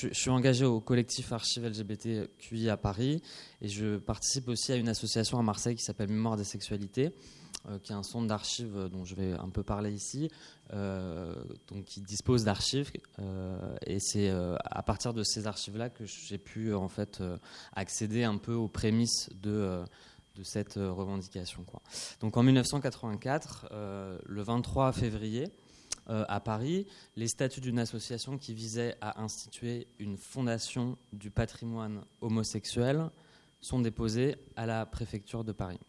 Je, suis engagé au collectif Archives LGBTQI à Paris et je participe aussi à une association à Marseille qui s'appelle Mémoire des sexualités, euh, qui est un centre d'archives euh, dont je vais un peu parler ici, euh, donc qui dispose d'archives et c'est à partir de ces archives-là que j'ai pu en fait accéder un peu aux prémices de cette revendication. Donc en 1984, le 23 février, euh, à Paris les statuts d'une association qui visait à instituer une fondation du patrimoine homosexuel sont déposés à la préfecture de Paris.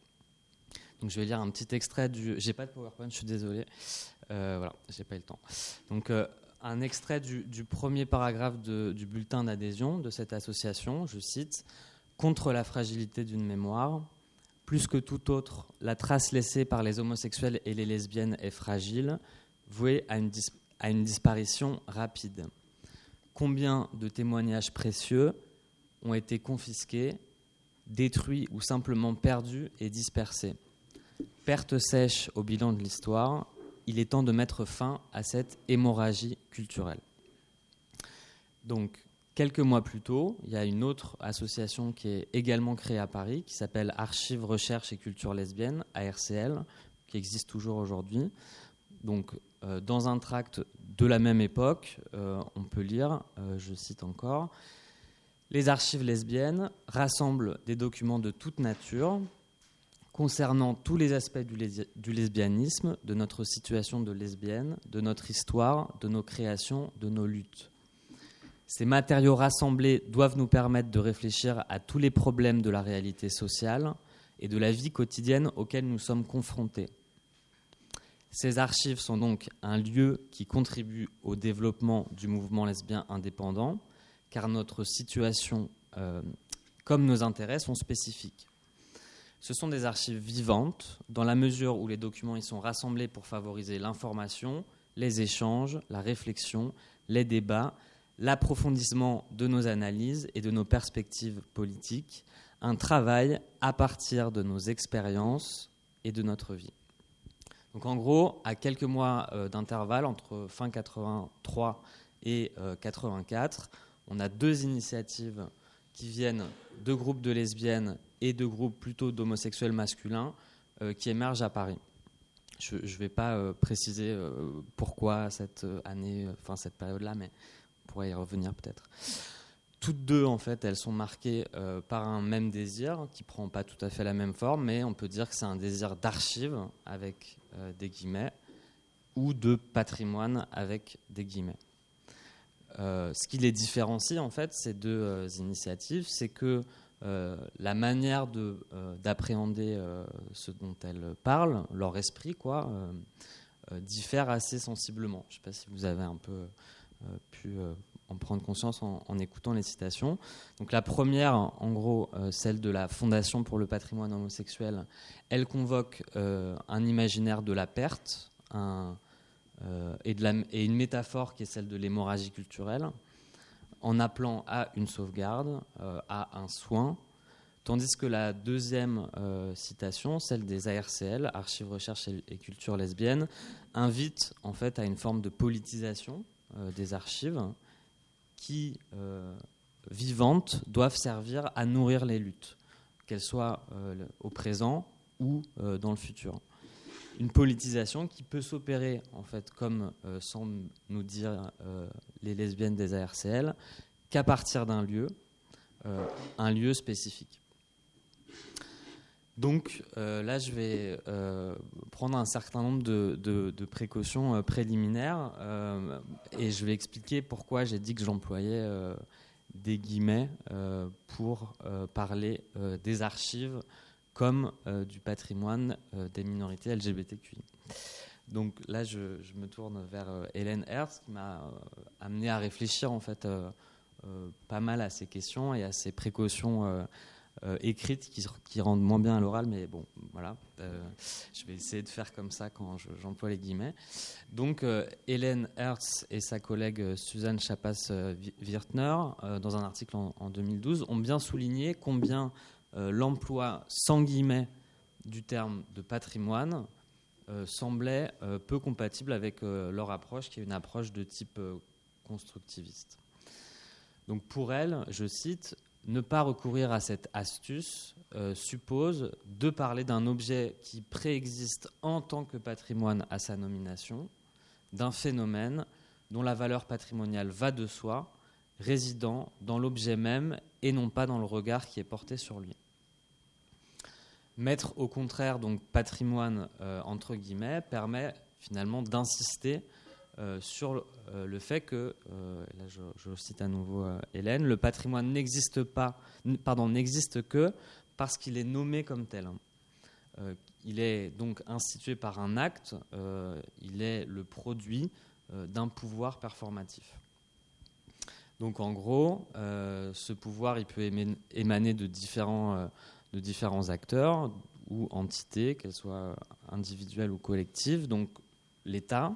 Donc je vais lire un petit extrait du. J'ai pas de PowerPoint, je suis désolé. Euh, voilà, j'ai pas eu le temps. Donc euh, un extrait du, premier paragraphe du bulletin d'adhésion de cette association. Je cite Contre la fragilité d'une mémoire, plus que tout autre, la trace laissée par les homosexuels et les lesbiennes est fragile voué à une, disparition rapide. Combien de témoignages précieux ont été confisqués, détruits ou simplement perdus et dispersés? Perte sèche au bilan de l'histoire, il est temps de mettre fin à cette hémorragie culturelle. Donc, quelques mois plus tôt, il y a une autre association qui est également créée à Paris, qui s'appelle Archives, Recherche et Culture Lesbienne, ARCL, qui existe toujours aujourd'hui. Donc, euh, dans un tract de la même époque, euh, on peut lire, euh, je cite encore, Les archives lesbiennes rassemblent des documents de toute nature concernant tous les aspects du, lesbianisme, de notre situation de lesbienne, de notre histoire, de nos créations, de nos luttes. Ces matériaux rassemblés doivent nous permettre de réfléchir à tous les problèmes de la réalité sociale et de la vie quotidienne auxquels nous sommes confrontés ces archives sont donc un lieu qui contribue au développement du mouvement lesbien indépendant, car notre situation euh, comme nos intérêts sont spécifiques. Ce sont des archives vivantes, dans la mesure où les documents y sont rassemblés pour favoriser l'information, les échanges, la réflexion, les débats, l'approfondissement de nos analyses et de nos perspectives politiques, un travail à partir de nos expériences et de notre vie. Donc en gros, à quelques mois euh, d'intervalle entre fin 83 et 84, euh, on a deux initiatives qui viennent de groupes de lesbiennes et de groupes plutôt d'homosexuels masculins euh, qui émergent à Paris. Je ne vais pas préciser pourquoi cette année, enfin cette période-là, mais on pourrait y revenir peut-être. Toutes deux, en fait, elles sont marquées par un même désir qui prend pas tout à fait la même forme, mais on peut dire que c'est un désir d'archives avec euh, des guillemets, ou de patrimoine avec des guillemets. Euh, ce qui les différencie, en fait, ces deux euh, initiatives, c'est que la manière d'appréhender ce dont elles parlent, leur esprit, quoi, diffère assez sensiblement. Je ne sais pas si vous avez un peu pu en prendre conscience en, écoutant les citations. Donc la première, en gros, euh, celle de la Fondation pour le patrimoine homosexuel, elle convoque euh, un imaginaire de la perte euh, et, une métaphore qui est celle de l'hémorragie culturelle, en appelant à une sauvegarde, à un soin, tandis que la deuxième citation, celle des ARCL, Archives, Recherche et, et Culture lesbienne, invite en fait à une forme de politisation des archives qui, euh, vivantes, doivent servir à nourrir les luttes, qu'elles soient euh, au présent ou euh, dans le futur. Une politisation qui peut s'opérer, en fait, comme semblent nous dire les lesbiennes des ARCL, qu'à partir d'un lieu, un lieu spécifique. Donc là, je vais prendre un certain nombre de, précautions préliminaires et je vais expliquer pourquoi j'ai dit que j'employais des guillemets pour parler des archives comme du patrimoine des minorités LGBTQI. Donc là, je, me tourne vers Hélène Hertz qui m'a amené à réfléchir en fait pas mal à ces questions et à ces précautions euh, écrites qui, rendent moins bien à l'oral, mais bon, voilà. Euh, je vais essayer de faire comme ça quand j'emploie les guillemets. Donc, euh, Hélène Hertz et sa collègue Suzanne Chapas-Wirtner, dans un article en, 2012, ont bien souligné combien l'emploi sans guillemets du terme de patrimoine semblait peu compatible avec leur approche, qui est une approche de type constructiviste. Donc pour elle, je cite, ne pas recourir à cette astuce euh, suppose de parler d'un objet qui préexiste en tant que patrimoine à sa nomination, d'un phénomène dont la valeur patrimoniale va de soi, résidant dans l'objet même et non pas dans le regard qui est porté sur lui. Mettre au contraire donc patrimoine euh, entre guillemets permet finalement d'insister euh, sur euh, le fait que, euh, là je, cite à nouveau Hélène, le patrimoine n'existe pas, pardon, n'existe que parce qu'il est nommé comme tel. Hein. il est donc institué par un acte, il est le produit d'un pouvoir performatif. Donc en gros, ce pouvoir, il peut émaner de différents, de différents acteurs ou entités, qu'elles soient individuelles ou collectives. Donc l'État,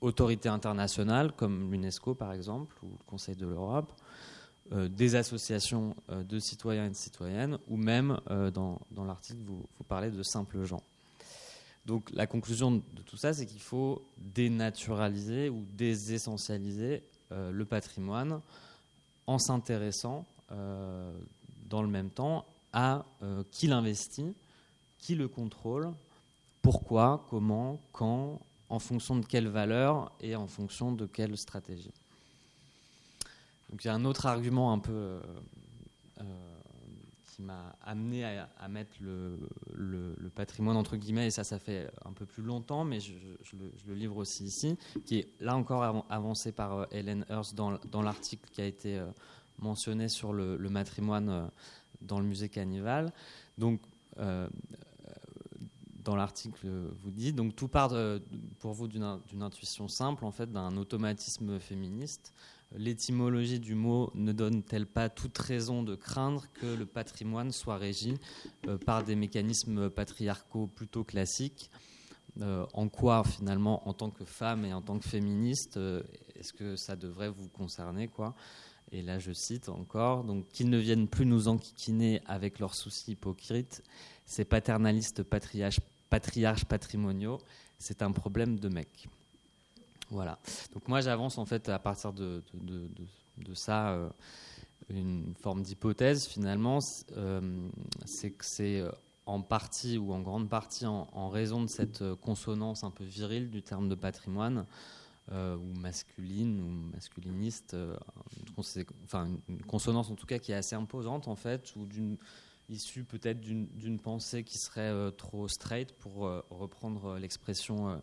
autorités internationales comme l'UNESCO par exemple, ou le Conseil de l'Europe, euh, des associations euh, de citoyens et de citoyennes, ou même dans, l'article, vous, vous, parlez de simples gens. Donc la conclusion de tout ça, c'est qu'il faut dénaturaliser ou désessentialiser le patrimoine en s'intéressant dans le même temps à qui l'investit, qui le contrôle, pourquoi, comment, quand, en fonction de quelle valeur et en fonction de quelle stratégie. Donc il y a un autre argument un peu euh, euh, qui m'a amené à, mettre le, patrimoine entre guillemets, et ça, ça fait un peu plus longtemps, mais je, le, livre aussi ici, qui est là encore avancé par euh, Helen Hurst dans, dans l'article qui a été mentionné sur le, matrimoine dans le musée Canival. Donc, dans l'article vous dit. Donc tout part pour vous d'une intuition simple, en fait, d'un automatisme féministe. L'étymologie du mot ne donne-t-elle pas toute raison de craindre que le patrimoine soit régi euh, par des mécanismes patriarcaux plutôt classiques? Euh, En quoi, finalement, en tant que femme et en tant que féministe, euh, est-ce que ça devrait vous concerner quoi? Et là, je cite encore, donc qu'ils ne viennent plus nous enquiquiner avec leurs soucis hypocrites, ces paternalistes patriarches patriarches patrimoniaux, c'est un problème de mec. Voilà. Donc moi j'avance en fait à partir de, de, ça euh, une forme d'hypothèse finalement, euh, c'est que c'est euh, en partie ou en grande partie en, raison de cette consonance un peu virile du terme de patrimoine ou masculine ou masculiniste, enfin une consonance en tout cas qui est assez imposante en fait ou d'une issu peut-être d'une pensée qui serait euh, trop straight, pour euh, reprendre euh, l'expression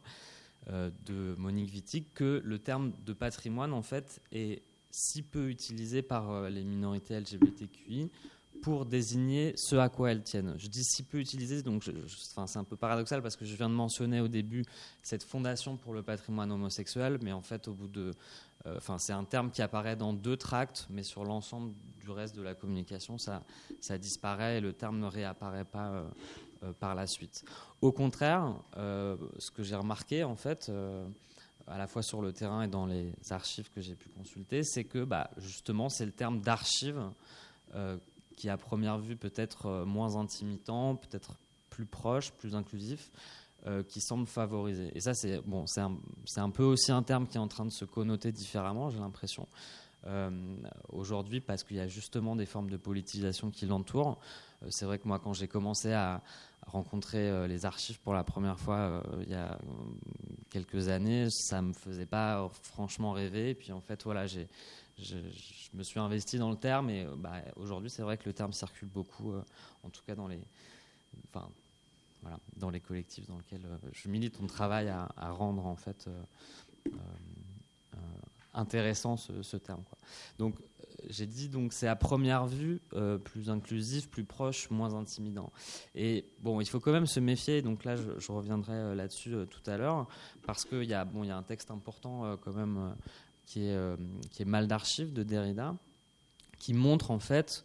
de Monique Wittig, que le terme de patrimoine, en fait, est si peu utilisé par les minorités LGBTQI pour désigner ce à quoi elles tiennent. Je dis si peu utilisé, donc enfin, c'est un peu paradoxal parce que je viens de mentionner au début cette fondation pour le patrimoine homosexuel, mais en fait, au bout de euh, c'est un terme qui apparaît dans deux tracts, mais sur l'ensemble du reste de la communication, ça, ça disparaît et le terme ne réapparaît pas euh, euh, par la suite. Au contraire, ce que j'ai remarqué, en fait, à la fois sur le terrain et dans les archives que j'ai pu consulter, c'est que bah, justement, c'est le terme d'archive qui, à première vue, peut être moins intimitant, peut-être plus proche, plus inclusif, euh, qui semble favoriser. Et ça, c'est bon, un, un, peu aussi un terme qui est en train de se connoter différemment, j'ai l'impression. Euh, aujourd'hui, parce qu'il y a justement des formes de politisation qui l'entourent. Euh, c'est vrai que moi, quand j'ai commencé à, rencontrer les archives pour la première fois il y a quelques années, ça me faisait pas franchement rêver. Et puis en fait, voilà, j'ai je, me suis investi dans le terme et bah, aujourd'hui c'est vrai que le terme circule beaucoup, en tout cas dans les, enfin, voilà, dans les collectifs dans lesquels euh, je milite, on travaille à, rendre en fait euh, euh, intéressant ce, terme. Donc j'ai dit donc c'est à première vue plus inclusif, plus proche, moins intimidant. Et bon, il faut quand même se méfier. Donc là, je, reviendrai là-dessus tout à l'heure parce qu'il y a bon, il y a un texte important quand même qui est est Mal d'archives de Derrida qui montre en fait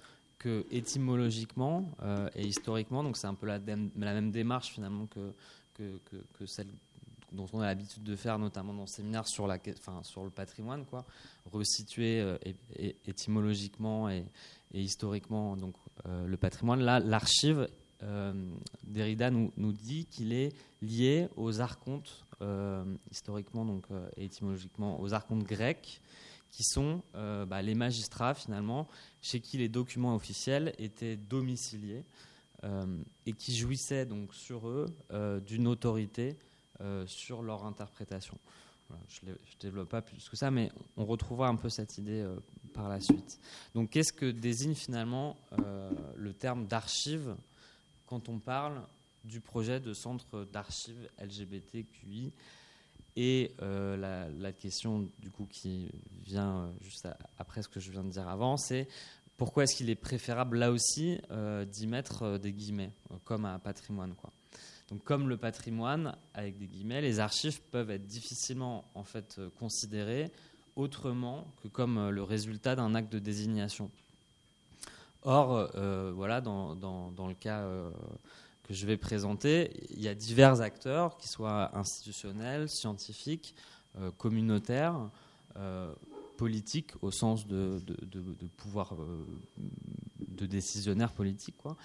étymologiquement euh, et historiquement, donc c'est un peu la, même démarche finalement que, que, que, celle dont on a l'habitude de faire, notamment dans le séminaire sur le patrimoine, quoi, resituer euh, étymologiquement et, historiquement donc, euh, le patrimoine. Là, l'archive, Derrida nous, nous dit qu'il est lié aux archontes, historiquement donc, et étymologiquement, aux archontes grecs, qui sont bah, les magistrats finalement, chez qui les documents officiels étaient domiciliés et qui jouissaient donc sur eux d'une autorité sur leur interprétation je ne développe pas plus que ça, mais on retrouvera un peu cette idée euh, par la suite. Donc, qu'est-ce que désigne finalement euh, le terme d'archive quand on parle du projet de centre d'archives LGBTQI et euh, la, question du coup qui vient juste après ce que je viens de dire avant, c'est pourquoi est-ce qu'il est préférable là aussi d'y mettre des guillemets, comme un patrimoine quoi. Donc, comme le patrimoine, avec des guillemets, les archives peuvent être difficilement en fait euh, considérées autrement que comme euh, le résultat d'un acte de désignation. Or, euh, voilà, dans, le cas que je vais présenter, il y a divers acteurs, qui soient institutionnels, scientifiques, communautaires, politiques, au sens de, pouvoir de décisionnaire politique, quoi,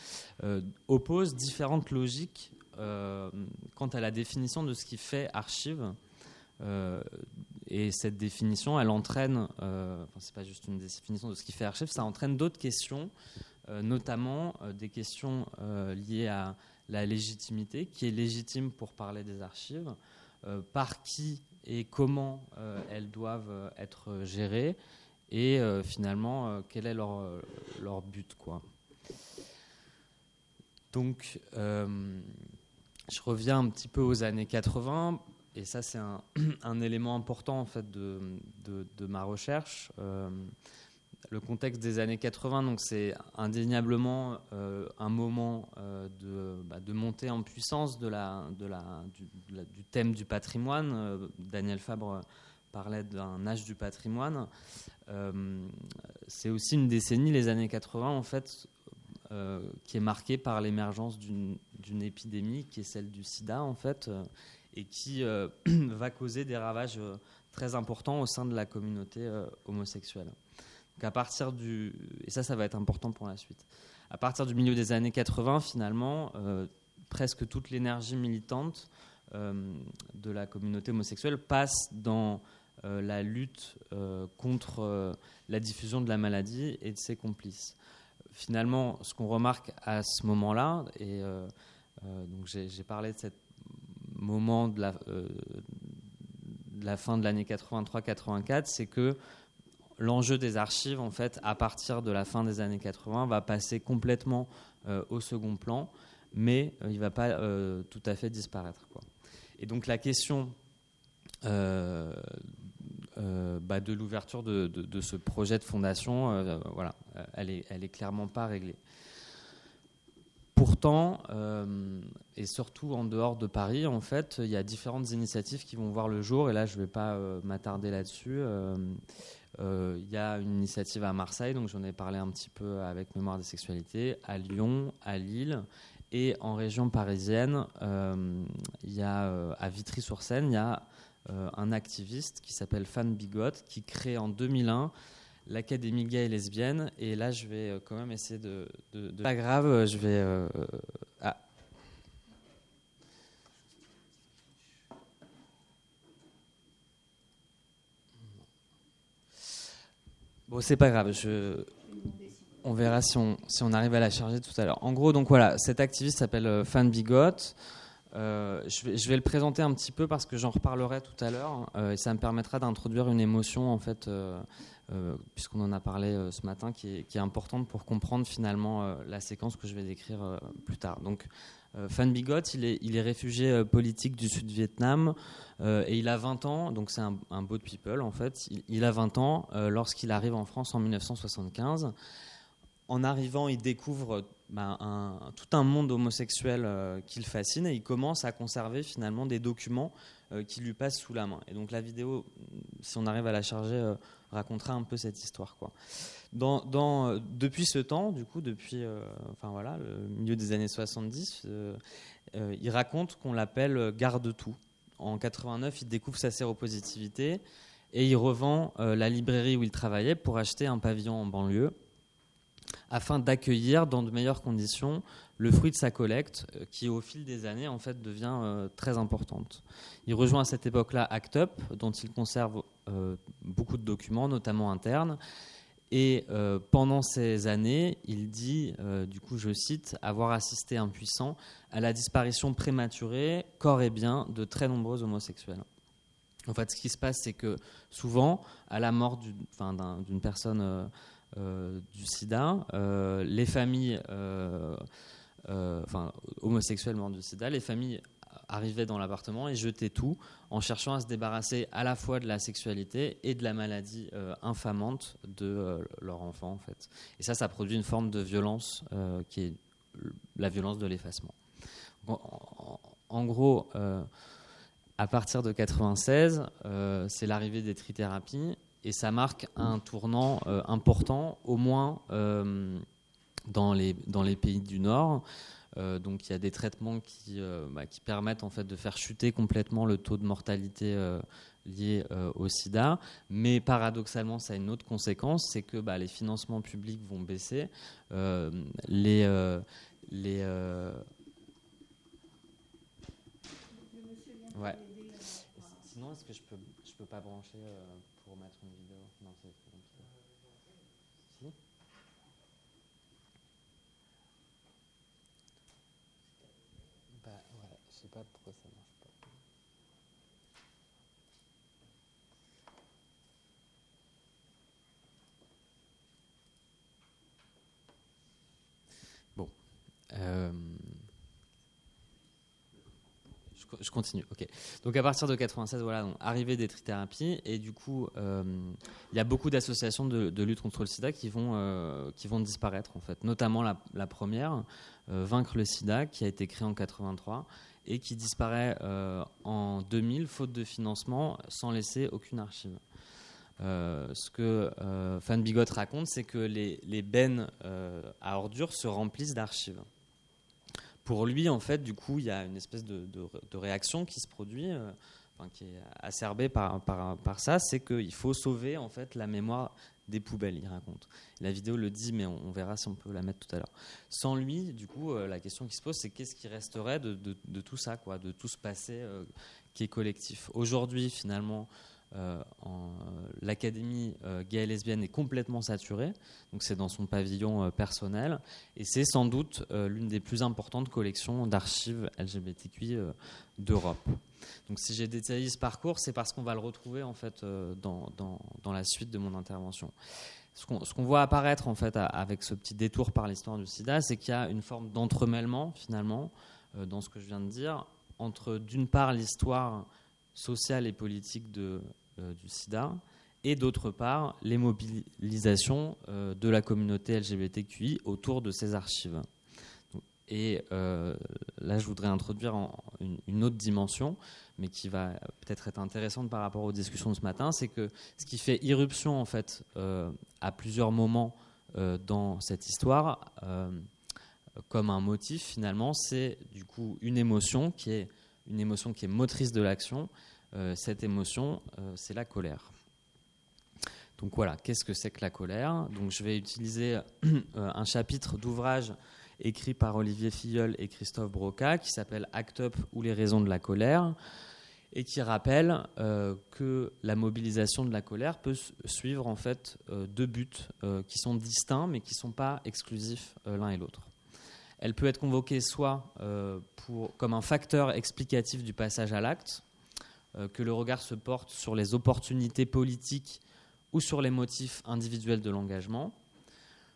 opposent différentes logiques euh, quant à la définition de ce qui fait archive. Euh, et cette définition, elle entraîne, euh, enfin, c'est pas juste une définition de ce qui fait archive, ça entraîne d'autres questions, notamment des questions liées à la légitimité, qui est légitime pour parler des archives, par qui et comment elles doivent être gérées, et finalement quel est leur, leur but. Quoi. Donc, je reviens un petit peu aux années 80, et ça c'est un, élément important en fait de, ma recherche. Euh, le contexte des années 80, donc c'est indéniablement euh, un moment euh, de, bah, de, montée en puissance la, du, thème du patrimoine. Daniel Fabre parlait d'un âge du patrimoine. c'est aussi une décennie, les années 80, en fait, qui est marquée par l'émergence d'une épidémie qui est celle du sida en fait et qui euh, va causer des ravages très importants au sein de la communauté homosexuelle. Donc à partir du et ça ça va être important pour la suite. À partir du milieu des années 80 finalement presque toute l'énergie militante de la communauté homosexuelle passe dans la lutte contre la diffusion de la maladie et de ses complices finalement, ce qu'on remarque à ce moment-là, et euh, euh, donc j'ai parlé de ce moment de la, euh, de la fin de l'année 83-84, c'est que l'enjeu des archives, en fait, à partir de la fin des années 80, va passer complètement au second plan, mais il ne va pas tout à fait disparaître. Et donc la question euh, bah, de l'ouverture de, ce projet de fondation, euh, voilà, elle est, elle est clairement pas réglée. Pourtant, euh, et surtout en dehors de Paris, en fait, il y a différentes initiatives qui vont voir le jour. Et là, je ne vais pas m'attarder là-dessus. Il y a une initiative à Marseille, donc j'en ai parlé un petit peu avec Mémoire des sexualités, à Lyon, à Lille. Et en région parisienne, il y a à Vitry-sur-Seine, il y a euh, un activiste qui s'appelle Fan Bigot, qui crée en 2001 l'Académie gay et lesbienne. Et là, je vais euh, quand même essayer de. Pas grave, je vais. Euh, ah. Bon, c'est pas grave. On verra si on, arrive à la charger tout à l'heure. En gros, donc voilà, cet activiste s'appelle Fan Bigot. Euh, je, vais, le présenter un petit peu parce que j'en reparlerai tout à l'heure euh, et ça me permettra d'introduire une émotion en fait, euh, puisqu'on en a parlé ce matin, qui est, importante pour comprendre finalement la séquence que je vais décrire plus tard. Donc, Fan Bigot, il est, il est réfugié politique du Sud-Vietnam et il a 20 ans, donc c'est un, un boat people en fait. Il, a 20 ans lorsqu'il arrive en France en 1975. En arrivant, il découvre bah, tout un monde homosexuel euh, qui le fascine et il commence à conserver finalement des documents euh, qui lui passent sous la main. Et donc la vidéo, si on arrive à la charger, euh, racontera un peu cette histoire. Quoi. Depuis ce temps, du coup, depuis enfin, voilà, le milieu des années 70, il raconte qu'on l'appelle garde-tout. En 89, il découvre sa séropositivité et il revend la librairie où il travaillait pour acheter un pavillon en banlieue afin d'accueillir dans de meilleures conditions le fruit de sa collecte euh, qui au fil des années en fait devient euh, très importante. Il rejoint à cette époque-là ACT UP dont il conserve beaucoup de documents, notamment internes. Et pendant ces années, il dit, du coup, je cite, avoir assisté impuissant à la disparition prématurée, corps et bien, de très nombreux homosexuels. En fait, ce qui se passe, c'est que souvent, à la mort d'une personne du sida, les familles euh, enfin, homosexuels morts du sida, les familles arrivaient dans l'appartement et jetaient tout en cherchant à se débarrasser à la fois de la sexualité et de la maladie euh, infamante de euh, leur enfant en fait. Et ça, ça produit une forme de violence qui est la violence de l'effacement. En, gros, à partir de 96, c'est l'arrivée des trithérapies et ça marque un tournant important, au moins dans les pays du Nord. Euh, donc il y a des traitements qui, euh, bah, qui, permettent en fait de faire chuter complètement le taux de mortalité euh, lié au sida. Mais paradoxalement, ça a une autre conséquence, c'est que bah, les financements publics vont baisser. les, les ouais. Sinon, est-ce que je peux, je peux pas brancher pour mettre une vidéo Non, c'est pas pourquoi ça marche pas. Bon. Euh, je continue. Ok. Donc à partir de 96, voilà, donc, arrivée des trithérapies et du coup, euh, il y a beaucoup d'associations de, lutte contre le SIDA qui vont euh, qui vont disparaître en fait. Notamment la, première, Vaincre le SIDA, qui a été créée en 83 et qui disparaît en 2000 faute de financement sans laisser aucune archive. Ce que euh, Fan Bigot raconte, c'est que les, les bennes à ordures se remplissent d'archives. Pour lui, en fait, du coup, il y a une espèce de, réaction qui se produit, qui est acerbée par ça, c'est qu'il faut sauver en fait la mémoire des poubelles, il raconte. La vidéo le dit, mais on, verra si on peut la mettre tout à l'heure. Sans lui, du coup, euh, la question qui se pose, c'est qu'est-ce qui resterait de, tout ça, quoi, de tout ce passé euh, qui est collectif. Aujourd'hui, finalement, euh, l'académie gay et lesbienne est complètement saturée, donc c'est dans son pavillon personnel, et c'est sans doute l'une des plus importantes collections d'archives LGBTQI d'Europe. Donc si j'ai détaillé ce parcours, c'est parce qu'on va le retrouver en fait euh, dans, dans, la suite de mon intervention. Ce qu'on voit apparaître en fait avec ce petit détour par l'histoire du SIDA, c'est qu'il y a une forme d'entremêlement finalement euh, dans ce que je viens de dire entre d'une part l'histoire sociale et politique euh, du SIDA et d'autre part les mobilisations de la communauté LGBTQI autour de ces archives. Et euh, là, je voudrais introduire une, autre dimension, mais qui va peut-être être intéressante par rapport aux discussions de ce matin, c'est que ce qui fait irruption en fait euh, à plusieurs moments euh, dans cette histoire, comme un motif finalement, c'est du coup une émotion qui est une émotion qui est motrice de l'action. cette émotion, c'est la colère. Donc voilà, qu'est-ce que c'est que la colère? Donc je vais utiliser un chapitre d'ouvrage écrit par Olivier Filleul et Christophe Broca, qui s'appelle Act Up ou les raisons de la colère, et qui rappelle euh, que la mobilisation de la colère peut suivre en fait euh, deux buts euh, qui sont distincts mais qui ne sont pas exclusifs l'un et l'autre. Elle peut être convoquée soit pour, comme un facteur explicatif du passage à l'acte, que le regard se porte sur les opportunités politiques ou sur les motifs individuels de l'engagement,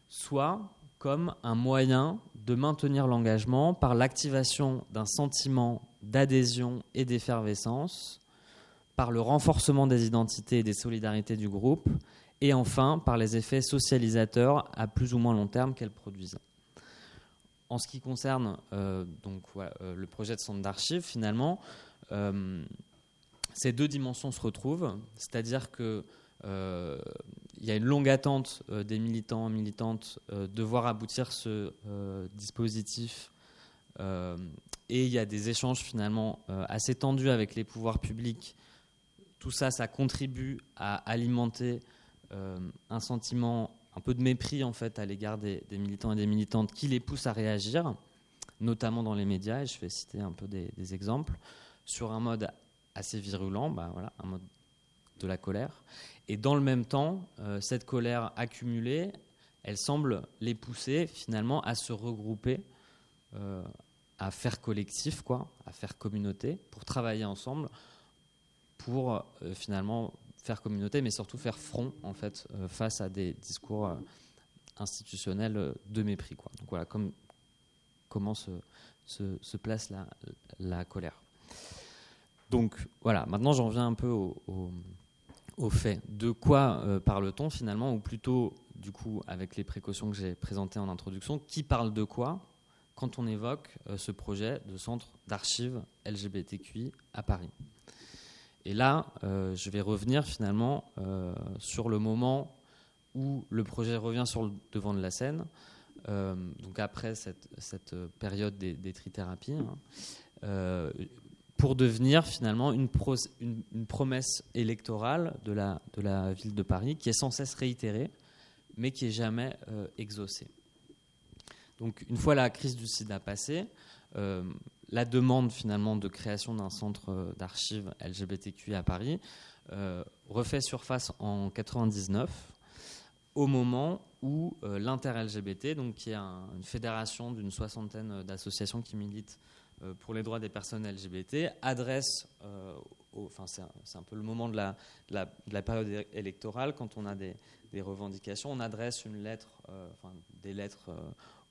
soit comme un moyen de maintenir l'engagement par l'activation d'un sentiment d'adhésion et d'effervescence, par le renforcement des identités et des solidarités du groupe, et enfin par les effets socialisateurs à plus ou moins long terme qu'elles produisent. En ce qui concerne euh, donc, euh, le projet de centre d'archives, finalement, euh, ces deux dimensions se retrouvent, c'est-à-dire que il y a une longue attente des militants militantes de voir aboutir ce dispositif et il y a des échanges finalement assez tendus avec les pouvoirs publics. Tout ça, ça contribue à alimenter un sentiment un peu de mépris en fait à l'égard des, militants et des militantes qui les poussent à réagir, notamment dans les médias. Et je vais citer un peu des, exemples sur un mode assez virulent, bah voilà, un mode de la colère. Et dans le même temps, cette colère accumulée, elle semble les pousser finalement à se regrouper, à faire collectif, quoi, à faire communauté, pour travailler ensemble, pour finalement faire communauté, mais surtout faire front en fait face à des discours institutionnels de mépris. Quoi. Donc voilà, comme, comment se, place la, la, colère. Donc voilà, maintenant j'en viens un peu au, fait. De quoi euh, parle-t-on finalement, ou plutôt du coup avec les précautions que j'ai présentées en introduction, qui parle de quoi quand on évoque euh, ce projet de centre d'archives LGBTQI à Paris? Et là, euh, je vais revenir finalement sur le moment où le projet revient sur le devant de la scène, euh, donc après cette, période des, des trithérapies, hein, euh, pour devenir finalement une, promesse électorale de la, de la ville de Paris qui est sans cesse réitérée, mais qui est jamais euh, exaucée. Donc une fois la crise du sida passée, la demande finalement de création d'un centre d'archives LGBTQ à Paris refait surface en 99 au moment où euh, l'inter-LGBT, donc qui est une fédération d'une soixantaine d'associations qui militent euh, pour les droits des personnes LGBT, adresse, euh, enfin c'est un, peu le moment de la, la, période électorale, quand on a des, revendications, on adresse une lettre, des lettres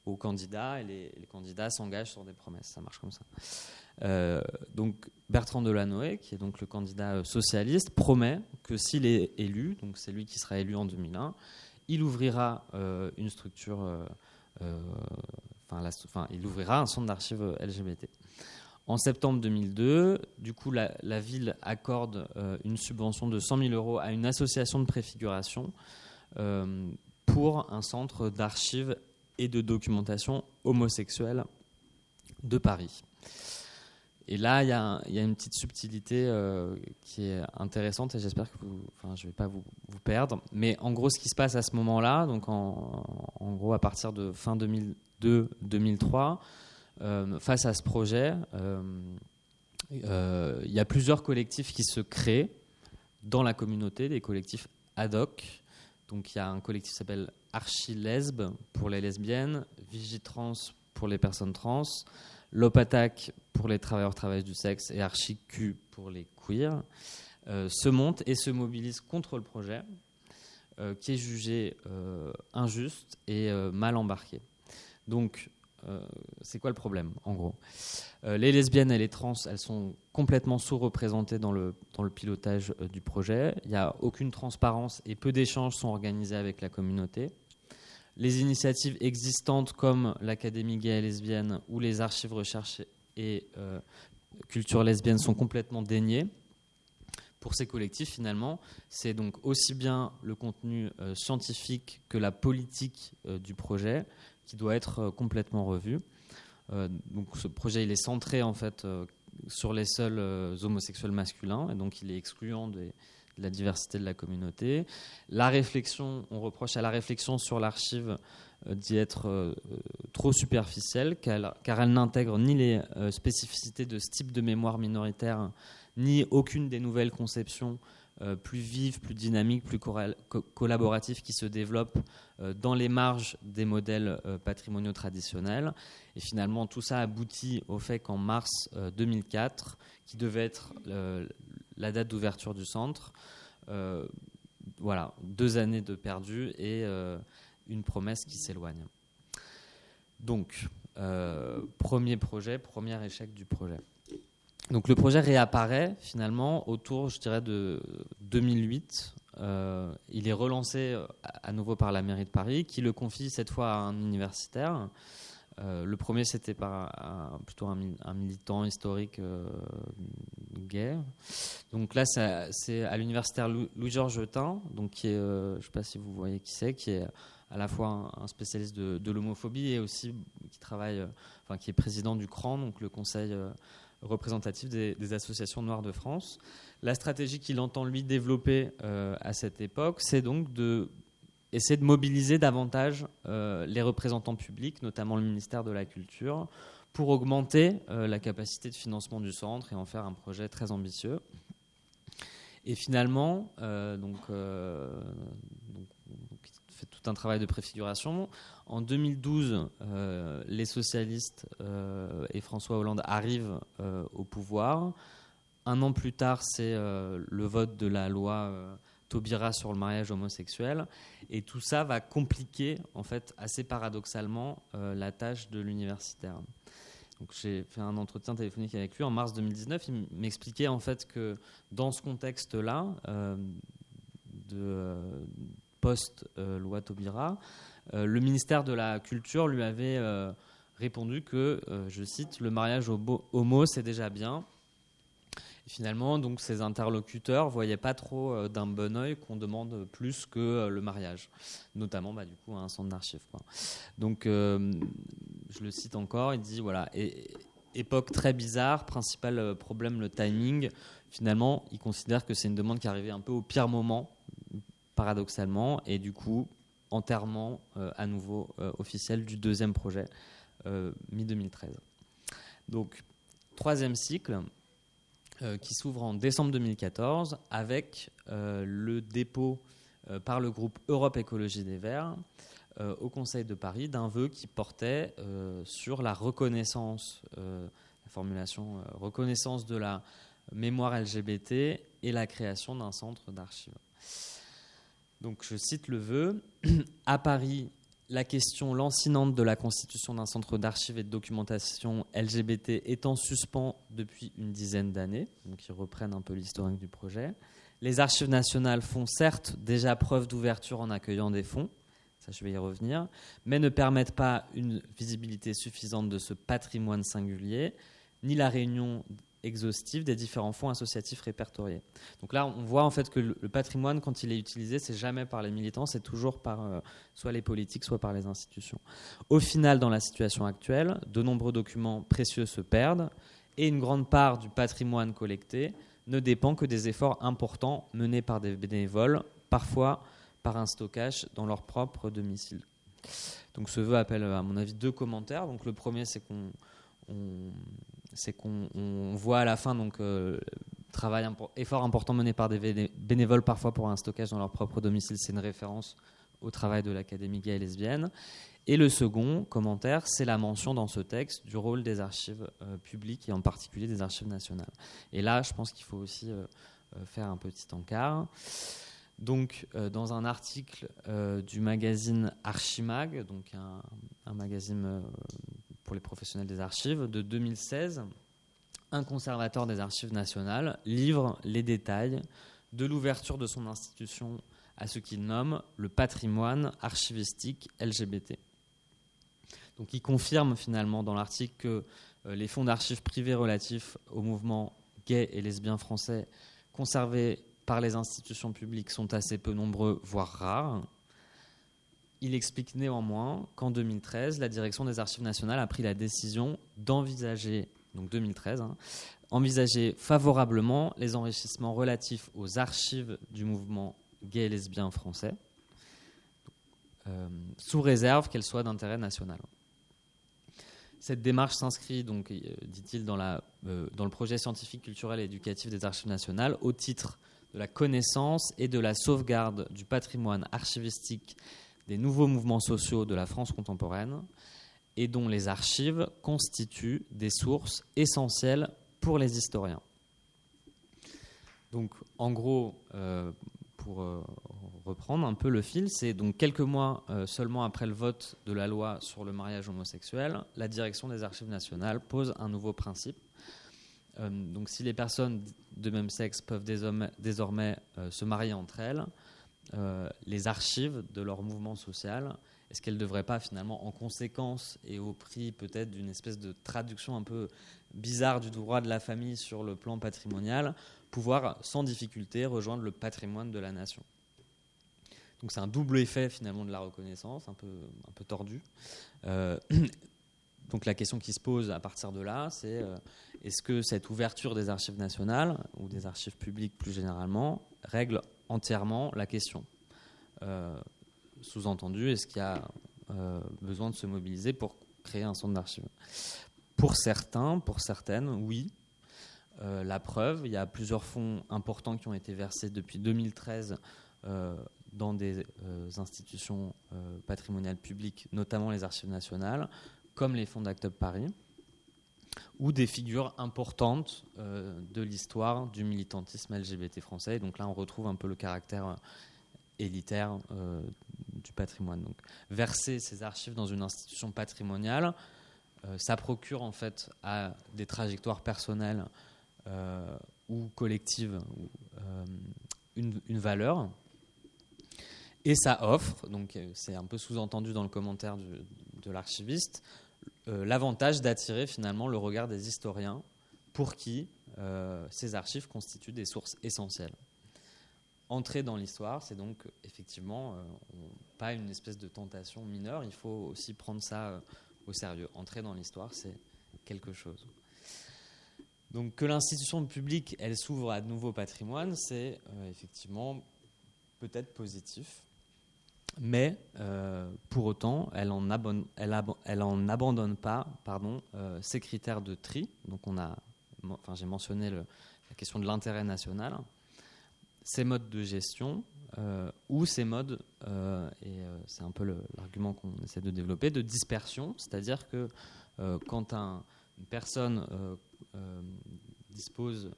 aux candidats et les, candidats s'engagent sur des promesses. Ça marche comme ça. donc Bertrand Delanoë, qui est donc le candidat socialiste, promet que s'il est élu, donc c'est lui qui sera élu en 2001, il ouvrira euh, une structure, euh, euh, enfin, il ouvrira un centre d'archives LGBT. En septembre 2002, du coup, la, ville accorde une subvention de 100 000 euros à une association de préfiguration pour un centre d'archives et de documentation homosexuelle de Paris. Et là, il y, a une petite subtilité euh, qui est intéressante et j'espère que vous, je ne vais pas vous, perdre. Mais en gros, ce qui se passe à ce moment-là, donc en, gros à partir de fin 2002-2003, euh, face à ce projet, euh, il y a plusieurs collectifs qui se créent dans la communauté, des collectifs ad hoc. Donc il y a un collectif qui s'appelle Archilesbe pour les lesbiennes, Vigitrans pour les personnes trans, L'OPATAC pour les travailleurs travailleuses du sexe et Archicu pour les queers euh, se montent et se mobilisent contre le projet euh, qui est jugé euh, injuste et mal embarqué. Donc, c'est quoi le problème en gros Les lesbiennes et les trans, elles sont complètement sous-représentées dans le, dans le pilotage du projet. Il n'y a aucune transparence et peu d'échanges sont organisés avec la communauté. Les initiatives existantes comme l'Académie gay et lesbienne ou les archives recherche et euh, culture lesbienne sont complètement déniées. Pour ces collectifs, finalement, c'est donc aussi bien le contenu euh, scientifique que la politique euh, du projet qui doit être complètement revu. donc ce projet, il est centré en fait sur les seuls homosexuels masculins, et donc il est excluant de la diversité de la communauté. La réflexion, on reproche à la réflexion sur l'archive euh, d'y être euh, trop superficielle, car elle n'intègre ni les euh, spécificités de ce type de mémoire minoritaire, ni aucune des nouvelles conceptions plus vives, plus dynamiques, plus collaboratives qui se développent dans les marges des modèles patrimoniaux traditionnels. Et finalement, tout ça aboutit au fait qu'en mars 2004, qui devait être la date d'ouverture du centre. Euh, voilà, deux années de perdu et euh, une promesse qui s'éloigne. Donc, euh, premier projet, premier échec du projet. Donc le projet réapparaît finalement autour, je dirais, de 2008. il est relancé à nouveau par la mairie de Paris, qui le confie cette fois à un universitaire euh, le premier, c'était par plutôt un, militant historique euh, gay. Donc là, c'est à l'universitaire Louis-Georges donc qui est, euh, je ne sais pas si vous voyez qui c'est, qui est à la fois un, spécialiste de, l'homophobie et aussi qui travaille, enfin qui est président du CRAN, donc le Conseil représentatif des, associations noires de France. La stratégie qu'il entend lui développer à cette époque, c'est donc de essayer de mobiliser davantage euh, les représentants publics, notamment le ministère de la Culture, pour augmenter euh, la capacité de financement du centre et en faire un projet très ambitieux. Et finalement, donc, fait tout un travail de préfiguration. En 2012, les socialistes et François Hollande arrivent au pouvoir. Un an plus tard, c'est le vote de la loi Taubira sur le mariage homosexuel. Et tout ça va compliquer, en fait, assez paradoxalement, euh, la tâche de l'universitaire. Donc j'ai fait un entretien téléphonique avec lui en mars 2019. Il m'expliquait en fait que dans ce contexte-là, euh, de euh, post-loi Taubira, le ministère de la Culture lui avait répondu que, je cite, le mariage homo c'est déjà bien, finalement, donc, ces interlocuteurs voyaient pas trop euh, d'un bon oeil qu'on demande plus que euh, le mariage, notamment bah, du coup un centre d'archives. Donc, euh, je le cite encore, il dit voilà, époque très bizarre, principal problème le timing. Finalement, il considère que c'est une demande qui arrivait un peu au pire moment, paradoxalement, et du coup, enterrement à nouveau officiel du deuxième projet, mi-2013. Donc, troisième cycle, euh, qui s'ouvre en décembre 2014 avec euh, le dépôt euh, par le groupe Europe Écologie des Verts au Conseil de Paris d'un vœu qui portait sur la reconnaissance, la formulation reconnaissance de la mémoire LGBT et la création d'un centre d'archives. Donc je cite le vœu. À Paris, la question lancinante de la constitution d'un centre d'archives et de documentation LGBT est en suspens depuis une dizaine d'années, donc ils reprennent un peu l'historique du projet. Les archives nationales font certes déjà preuve d'ouverture en accueillant des fonds, ça je vais y revenir, mais ne permettent pas une visibilité suffisante de ce patrimoine singulier, ni la réunion exhaustive des différents fonds associatifs répertoriés. Donc là, on voit en fait que le, patrimoine, quand il est utilisé, c'est jamais par les militants, c'est toujours par euh, soit les politiques, soit par les institutions. Au final, dans la situation actuelle, de nombreux documents précieux se perdent et une grande part du patrimoine collecté ne dépend que des efforts importants menés par des bénévoles, parfois par un stockage dans leur propre domicile. Donc ce vœu appelle, à mon avis, deux commentaires. Donc le premier, c'est qu'on c'est qu'on voit à la fin donc euh, travail effort important mené par des bénévoles parfois pour un stockage dans leur propre domicile. C'est une référence au travail de l'Académie gay et lesbienne. Et le second commentaire, c'est la mention dans ce texte du rôle des archives euh, publiques et en particulier des archives nationales. Et là, je pense qu'il faut aussi euh, faire un petit encart. Donc, dans un article du magazine Archimag, donc un, un magazine pour les professionnels des archives de 2016, un conservateur des archives nationales livre les détails de l'ouverture de son institution à ce qu'il nomme le patrimoine archivistique LGBT. Donc il confirme finalement dans l'article que euh, les fonds d'archives privés relatifs au mouvement gay et lesbien français conservés par les institutions publiques sont assez peu nombreux, voire rares. Il explique néanmoins qu'en 2013, la direction des Archives nationales a pris la décision d'envisager, donc 2013, hein, envisager favorablement les enrichissements relatifs aux archives du mouvement gay et lesbien français, euh, sous réserve qu'elles soient d'intérêt national. Cette démarche s'inscrit, donc, euh, dit-il, euh, dans le projet scientifique, culturel et éducatif des Archives nationales au titre de la connaissance et de la sauvegarde du patrimoine archivistique des nouveaux mouvements sociaux de la France contemporaine et dont les archives constituent des sources essentielles pour les historiens. Donc, en gros, euh, pour euh, reprendre un peu le fil, c'est donc quelques mois euh, seulement après le vote de la loi sur le mariage homosexuel, la direction des archives nationales pose un nouveau principe. donc, si les personnes de même sexe peuvent désormais se marier entre elles, euh, les archives de leur mouvement social Est-ce qu'elles ne devraient pas finalement, en conséquence et au prix peut-être d'une espèce de traduction un peu bizarre du droit de la famille sur le plan patrimonial, pouvoir sans difficulté rejoindre le patrimoine de la nation? Donc c'est un double effet finalement de la reconnaissance, un peu, un peu tordu. Euh, donc la question qui se pose à partir de là, c'est euh, est-ce que cette ouverture des archives nationales ou des archives publiques plus généralement règle entièrement la question. Euh, sous-entendu, est-ce qu'il y a euh, besoin de se mobiliser pour créer un centre d'archives? Pour certains, pour certaines, oui. la preuve. Il y a plusieurs fonds importants qui ont été versés depuis 2013 dans des institutions patrimoniales publiques, notamment les archives nationales, comme les fonds d'Act Up Paris ou des figures importantes euh, de l'histoire du militantisme LGBT français. donc là, on retrouve un peu le caractère euh, élitaire euh, du patrimoine. Verser ces archives dans une institution patrimoniale, ça procure en fait à des trajectoires personnelles ou collectives une, valeur. Et ça offre, donc c'est un peu sous-entendu dans le commentaire de l'archiviste, euh, l'avantage d'attirer finalement le regard des historiens pour qui euh, ces archives constituent des sources essentielles. Entrer dans l'histoire, c'est donc effectivement euh, pas une espèce de tentation mineure, il faut aussi prendre ça au sérieux. Entrer dans l'histoire, c'est quelque chose. Donc que l'institution publique, elle s'ouvre à de nouveaux patrimoines, c'est effectivement peut-être positif. Mais euh, pour autant, elle n'en abandonne pas pardon, euh, ses critères de tri. Donc, on a, enfin, j'ai mentionné la question de l'intérêt national, ces modes de gestion euh, ou ces modes, et c'est un peu l'argument qu'on essaie de développer, de dispersion, c'est-à-dire que quand une personne dispose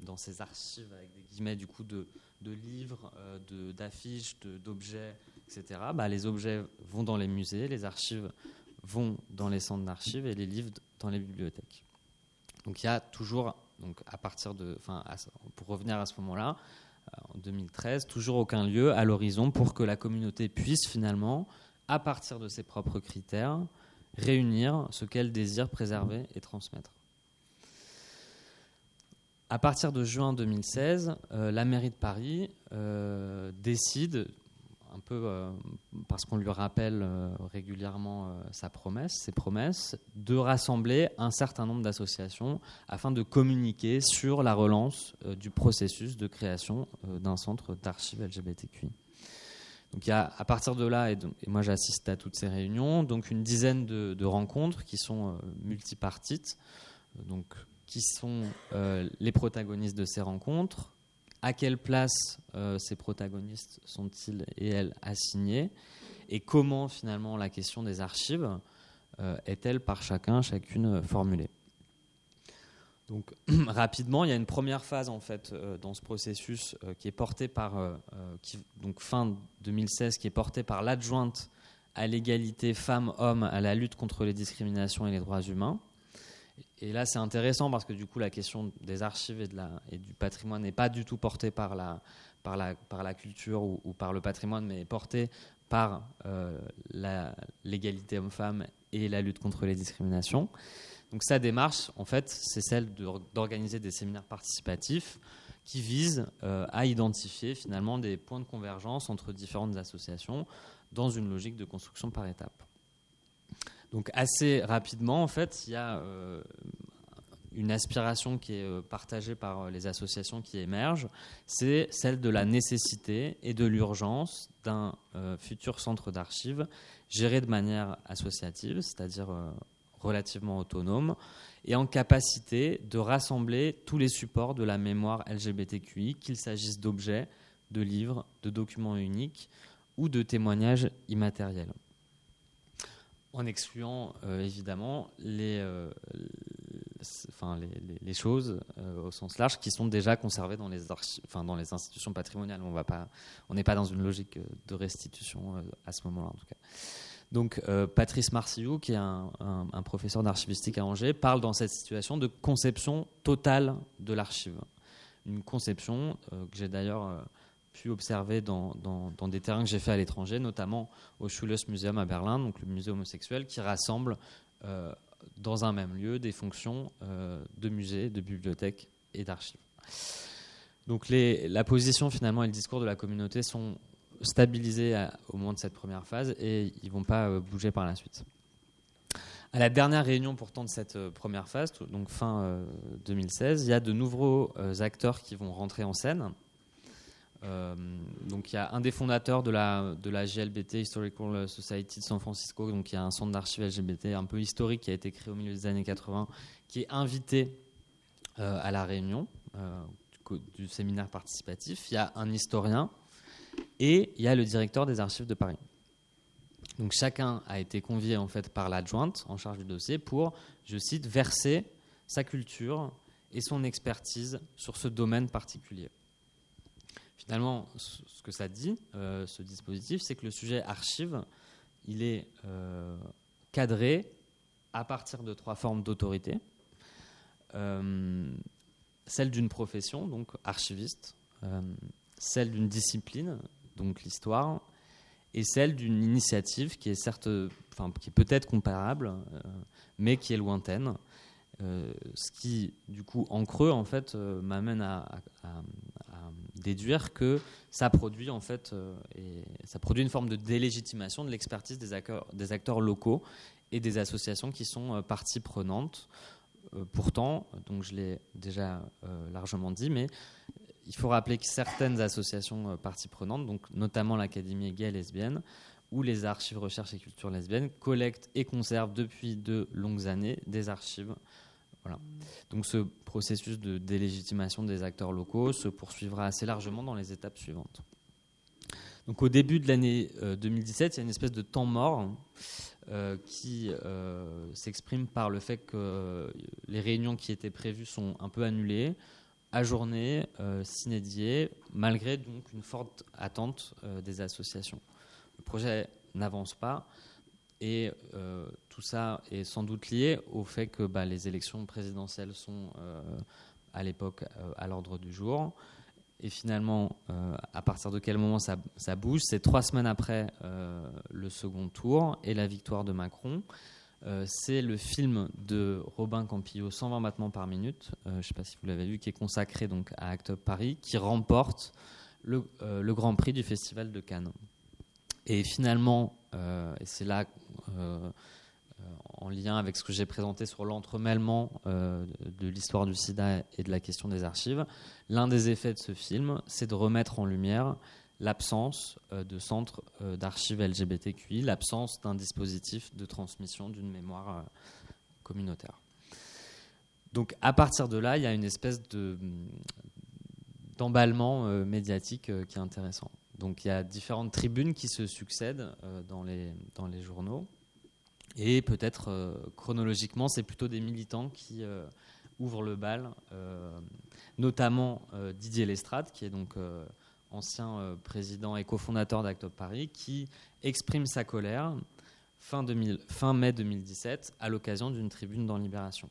dans ses archives, avec des guillemets, du coup, de de livres, euh, d'affiches, d'objets, etc., bah, les objets vont dans les musées, les archives vont dans les centres d'archives et les livres dans les bibliothèques. Donc il y a toujours, donc à partir de, enfin, pour revenir à ce moment-là, euh, en 2013, toujours aucun lieu à l'horizon pour que la communauté puisse finalement, à partir de ses propres critères, réunir ce qu'elle désire préserver et transmettre. À partir de juin 2016, euh, la mairie de Paris euh, décide, un peu euh, parce qu'on lui rappelle régulièrement sa promesse, ses promesses, de rassembler un certain nombre d'associations afin de communiquer sur la relance du processus de création d'un centre d'archives LGBTQI. Donc il y a à partir de là, et, moi j'assiste à toutes ces réunions, donc une dizaine de, de rencontres qui sont multipartites. Donc qui sont euh, les protagonistes de ces rencontres, à quelle place euh, ces protagonistes sont-ils et elles assignés, et comment finalement la question des archives euh, est-elle par chacun, chacune formulée? Donc rapidement, il y a une première phase en fait dans ce processus qui est portée par, qui, donc fin 2016, qui est portée par l'adjointe à l'égalité femmes-hommes à la lutte contre les discriminations et les droits humains, et là, c'est intéressant parce que du coup, la question des archives et, du patrimoine n'est pas du tout portée par la culture ou, par le patrimoine, mais est portée par euh, l'égalité homme-femme et la lutte contre les discriminations. Donc sa démarche, en fait, c'est celle d'organiser des séminaires participatifs qui visent euh, à identifier finalement des points de convergence entre différentes associations dans une logique de construction par étapes. Donc assez rapidement, en fait, il y a euh, une aspiration qui est euh, partagée par euh, les associations qui émergent, c'est celle de la nécessité et de l'urgence d'un futur centre d'archives géré de manière associative, c'est-à-dire relativement autonome, et en capacité de rassembler tous les supports de la mémoire LGBTQI, qu'il s'agisse d'objets, de livres, de documents uniques ou de témoignages immatériels en excluant euh, évidemment les, euh, enfin, les, choses euh, au sens large qui sont déjà conservées dans les, enfin, dans les institutions patrimoniales. On n'est pas dans une logique de restitution à ce moment-là en tout cas. Donc Patrice Marcillou, qui est un professeur d'archivistique à Angers, parle dans cette situation de conception totale de l'archive. Une conception que j'ai d'ailleurs pu observer dans, des terrains que j'ai fait à l'étranger, notamment au Schules Museum à Berlin, donc le musée homosexuel, qui rassemble euh, dans un même lieu des fonctions euh, de musée, de bibliothèque et d'archives. Donc la position finalement et le discours de la communauté sont stabilisés au moment de cette première phase et ils ne vont pas euh, bouger par la suite. À la dernière réunion pourtant de cette première phase, donc fin 2016, il y a de nouveaux acteurs qui vont rentrer en scène. Euh, donc il y a un des fondateurs de la, de la GLBT, Historical Society de San Francisco, donc il y a un centre d'archives LGBT un peu historique qui a été créé au milieu des années 80, qui est invité à La Réunion, du séminaire participatif. Il y a un historien et il y a le directeur des archives de Paris. Donc chacun a été convié en fait par l'adjointe en charge du dossier pour, je cite, verser sa culture et son expertise sur ce domaine particulier. Finalement, ce que ça dit, euh, ce dispositif, c'est que le sujet archive, il est euh, cadré à partir de trois formes d'autorité. Euh, celle d'une profession, donc archiviste, celle d'une discipline, donc l'histoire, et celle d'une initiative qui est certes, enfin, qui est peut-être comparable, mais qui est lointaine. Ce qui, du coup, en creux, en fait, m'amène à, déduire que ça produit, en fait, et ça produit une forme de délégitimation de l'expertise des acteurs, des acteurs locaux et des associations qui sont parties prenantes. pourtant, donc je l'ai déjà largement dit, mais il faut rappeler que certaines associations euh, parties prenantes, donc notamment l'Académie gay lesbienne, ou les archives recherche et culture lesbienne, collectent et conservent depuis de longues années des archives. Donc ce processus de délégitimation des acteurs locaux se poursuivra assez largement dans les étapes suivantes. Donc au début de l'année 2017, euh, il y a une espèce de temps mort euh, qui s'exprime par le fait que les réunions qui étaient prévues sont un peu annulées ajourné, euh, s'inédié, malgré donc une forte attente euh, des associations. Le projet n'avance pas et euh, tout ça est sans doute lié au fait que bah, les élections présidentielles sont à l'époque à l'ordre du jour. Et finalement, à partir de quel moment ça, bouge? C'est trois semaines après le second tour et la victoire de Macron. Euh, c'est le film de Robin Campillo, 120 battements par minute, euh, je ne sais pas si vous l'avez vu, qui est consacré donc à Act Up Paris, qui remporte euh, le, Grand Prix du Festival de Cannes. Et finalement, et c'est là, en lien avec ce que j'ai présenté sur l'entremêlement de l'histoire du sida et de la question des archives, l'un des effets de ce film, c'est de remettre en lumière l'absence euh, de centre euh, d'archives LGBTQI, l'absence d'un dispositif de transmission d'une mémoire euh, communautaire. Donc à partir de là, il y a une espèce de, d'emballement médiatique qui est intéressant. Donc il y a différentes tribunes qui se succèdent dans, les, dans les journaux. Et peut-être chronologiquement, c'est plutôt des militants qui ouvrent le bal, notamment Didier Lestrade, qui est donc ancien euh, président et cofondateur d'Act Paris, qui exprime sa colère fin, fin mai 2017 à l'occasion d'une tribune dans Libération.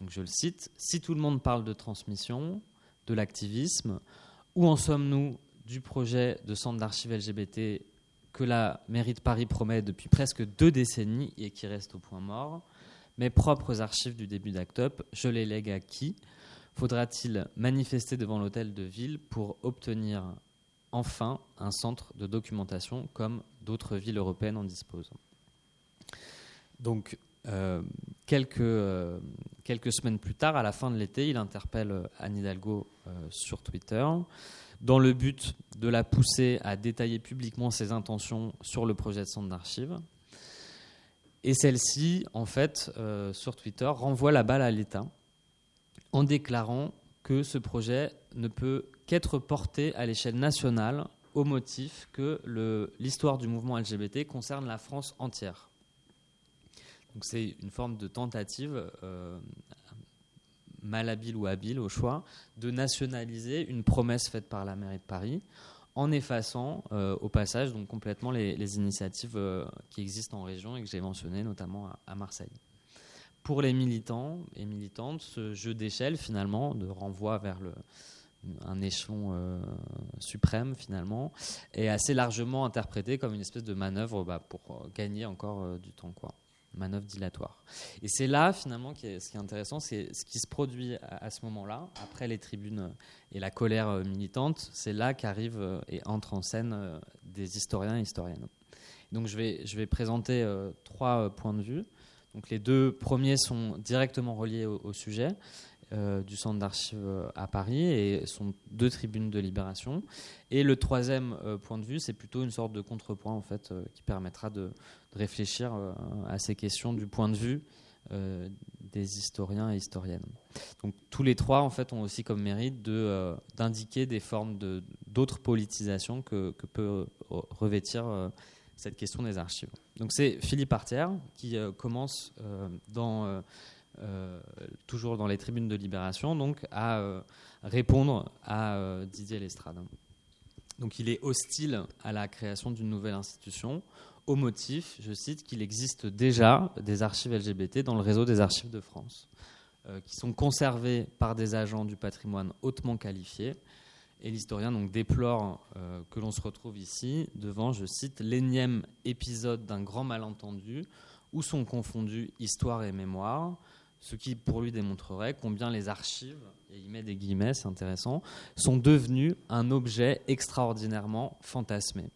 Donc je le cite Si tout le monde parle de transmission, de l'activisme, où en sommes-nous du projet de centre d'archives LGBT que la mairie de Paris promet depuis presque deux décennies et qui reste au point mort. Mes propres archives du début d'Act Up, je les lègue à qui? Faudra-t-il manifester devant l'hôtel de ville pour obtenir enfin un centre de documentation comme d'autres villes européennes en disposent? Donc, euh, quelques, euh, quelques semaines plus tard, à la fin de l'été, il interpelle Anne Hidalgo euh, sur Twitter dans le but de la pousser à détailler publiquement ses intentions sur le projet de centre d'archives. Et celle-ci, en fait, sur Twitter, renvoie la balle à l'État en déclarant que ce projet ne peut qu'être porté à l'échelle nationale au motif que l'histoire du mouvement LGBT concerne la France entière. Donc c'est une forme de tentative, euh, malhabile ou habile au choix, de nationaliser une promesse faite par la mairie de Paris en effaçant euh, au passage complètement les, initiatives euh, qui existent en région et que j'ai mentionnées notamment à Marseille pour les militants et militantes, ce jeu d'échelle, finalement, de renvoi vers un échelon euh, suprême, finalement, est assez largement interprété comme une espèce de manœuvre bah, pour gagner encore du temps, quoi. Manœuvre dilatoire. Et c'est là, finalement, ce qui est intéressant, c'est ce qui se produit à, ce moment-là, après les tribunes et la colère euh, militante, c'est là qu'arrivent et entrent en scène des historiens et historiennes. Donc je vais, je vais présenter trois points de vue. Donc les deux premiers sont directement reliés au, sujet euh, du centre d'archives euh, à Paris et sont deux tribunes de libération. Et le troisième euh, point de vue, c'est plutôt une sorte de contrepoint en fait qui permettra de, réfléchir à ces questions du point de vue des historiens et historiennes. Donc tous les trois en fait ont aussi comme mérite de d'indiquer des formes de d'autres politisations que, que peut revêtir cette question des archives. Donc c'est Philippe Artière qui commence dans toujours dans les tribunes de Libération, donc à répondre à Didier Lestrade. Donc il est hostile à la création d'une nouvelle institution au motif, je cite, qu'il existe déjà des archives LGBT dans le réseau des archives de France, euh, qui sont conservées par des agents du patrimoine hautement qualifiés. Et l'historien donc déplore euh, que l'on se retrouve ici devant, je cite, l'énième épisode d'un grand malentendu où sont confondus histoire et mémoire, ce qui pour lui démontrerait combien les archives et il met des guillemets, c'est intéressant, sont devenus un objet extraordinairement fantasmé.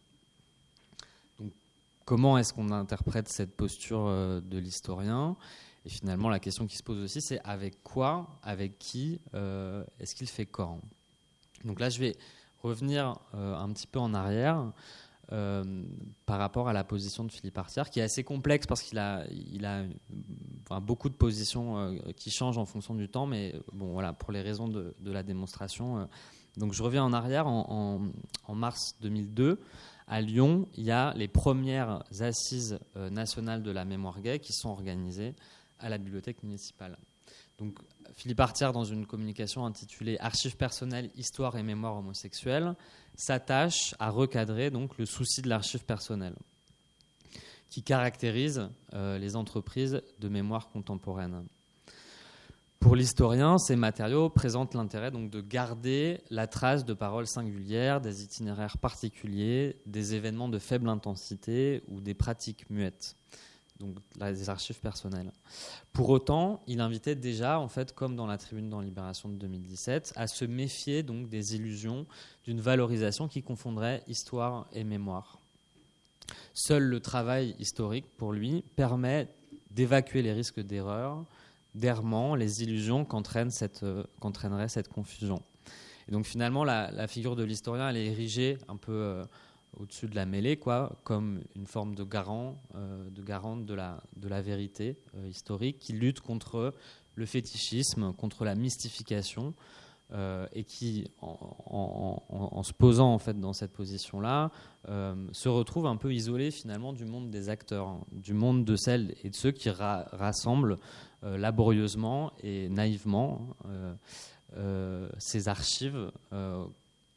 Comment est-ce qu'on interprète cette posture euh, de l'historien? Et finalement, la question qui se pose aussi, c'est avec quoi, avec qui euh, est-ce qu'il fait corps? Donc là, je vais revenir euh, un petit peu en arrière. Par rapport à la position de Philippe Artière, qui est assez complexe parce qu'il a, beaucoup de positions euh, qui changent en fonction du temps, mais euh, bon, voilà, pour les raisons de, la démonstration. Euh. donc je reviens en arrière, en, mars 2002, à Lyon, il y a les premières assises nationales de la mémoire gay qui sont organisées à la bibliothèque municipale. Philippe Artière, dans une communication intitulée Archives personnelles, histoire et mémoire homosexuelle, s'attache à recadrer donc le souci de l'archive personnelle qui caractérise euh, les entreprises de mémoire contemporaine. Pour l'historien, ces matériaux présentent l'intérêt donc de garder la trace de paroles singulières, des itinéraires particuliers, des événements de faible intensité ou des pratiques muettes, donc des archives personnelles. Pour autant, il invitait déjà, en fait, comme dans la Tribune dans Libération de 2017, à se méfier donc des illusions d'une valorisation qui confondrait histoire et mémoire. Seul le travail historique, pour lui, permet d'évacuer les risques d'erreur, d'errement, les illusions euh, qu'entraînerait cette confusion. Et donc finalement, la, figure de l'historien, elle est érigée un peu euh, au-dessus de la mêlée, quoi, comme une forme de garant, euh, de garante de la, de la vérité historique, qui lutte contre le fétichisme, contre la mystification, euh, et qui, en, se posant en fait dans cette position-là, euh, se retrouve un peu isolé finalement du monde des acteurs, hein, du monde de celles et de ceux qui rassemblent euh, laborieusement et naïvement ces archives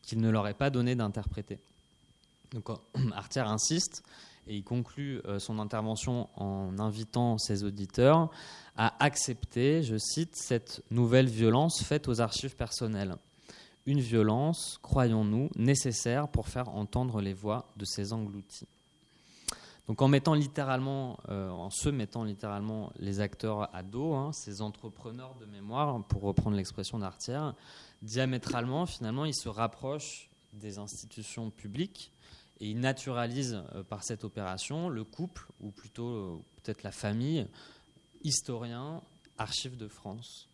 qu'il ne leur est pas donné d'interpréter. Donc Artière insiste et il conclut son intervention en invitant ses auditeurs à accepter, je cite, cette nouvelle violence faite aux archives personnelles. Une violence, croyons-nous, nécessaire pour faire entendre les voix de ces engloutis. Donc en mettant littéralement, euh, en se mettant littéralement les acteurs à dos, hein, ces entrepreneurs de mémoire, pour reprendre l'expression d'Artière, diamétralement, finalement, ils se rapprochent des institutions publiques et ils naturalisent euh, par cette opération le couple, ou plutôt euh, peut-être la famille, historien, archives de France.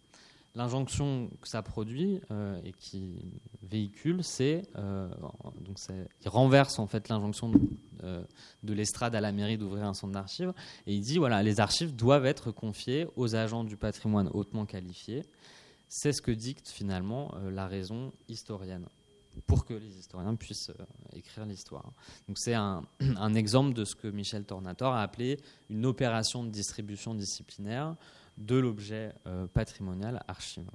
L'injonction que ça produit euh, et qui véhicule, c'est donc il renverse en fait l'injonction de, de l'estrade à la mairie d'ouvrir un centre d'archives et il dit voilà les archives doivent être confiées aux agents du patrimoine hautement qualifiés. C'est ce que dicte finalement la raison historienne pour que les historiens puissent euh, écrire l'histoire. Donc c'est un, exemple de ce que Michel Tornator a appelé une opération de distribution disciplinaire de l'objet euh, patrimonial archive.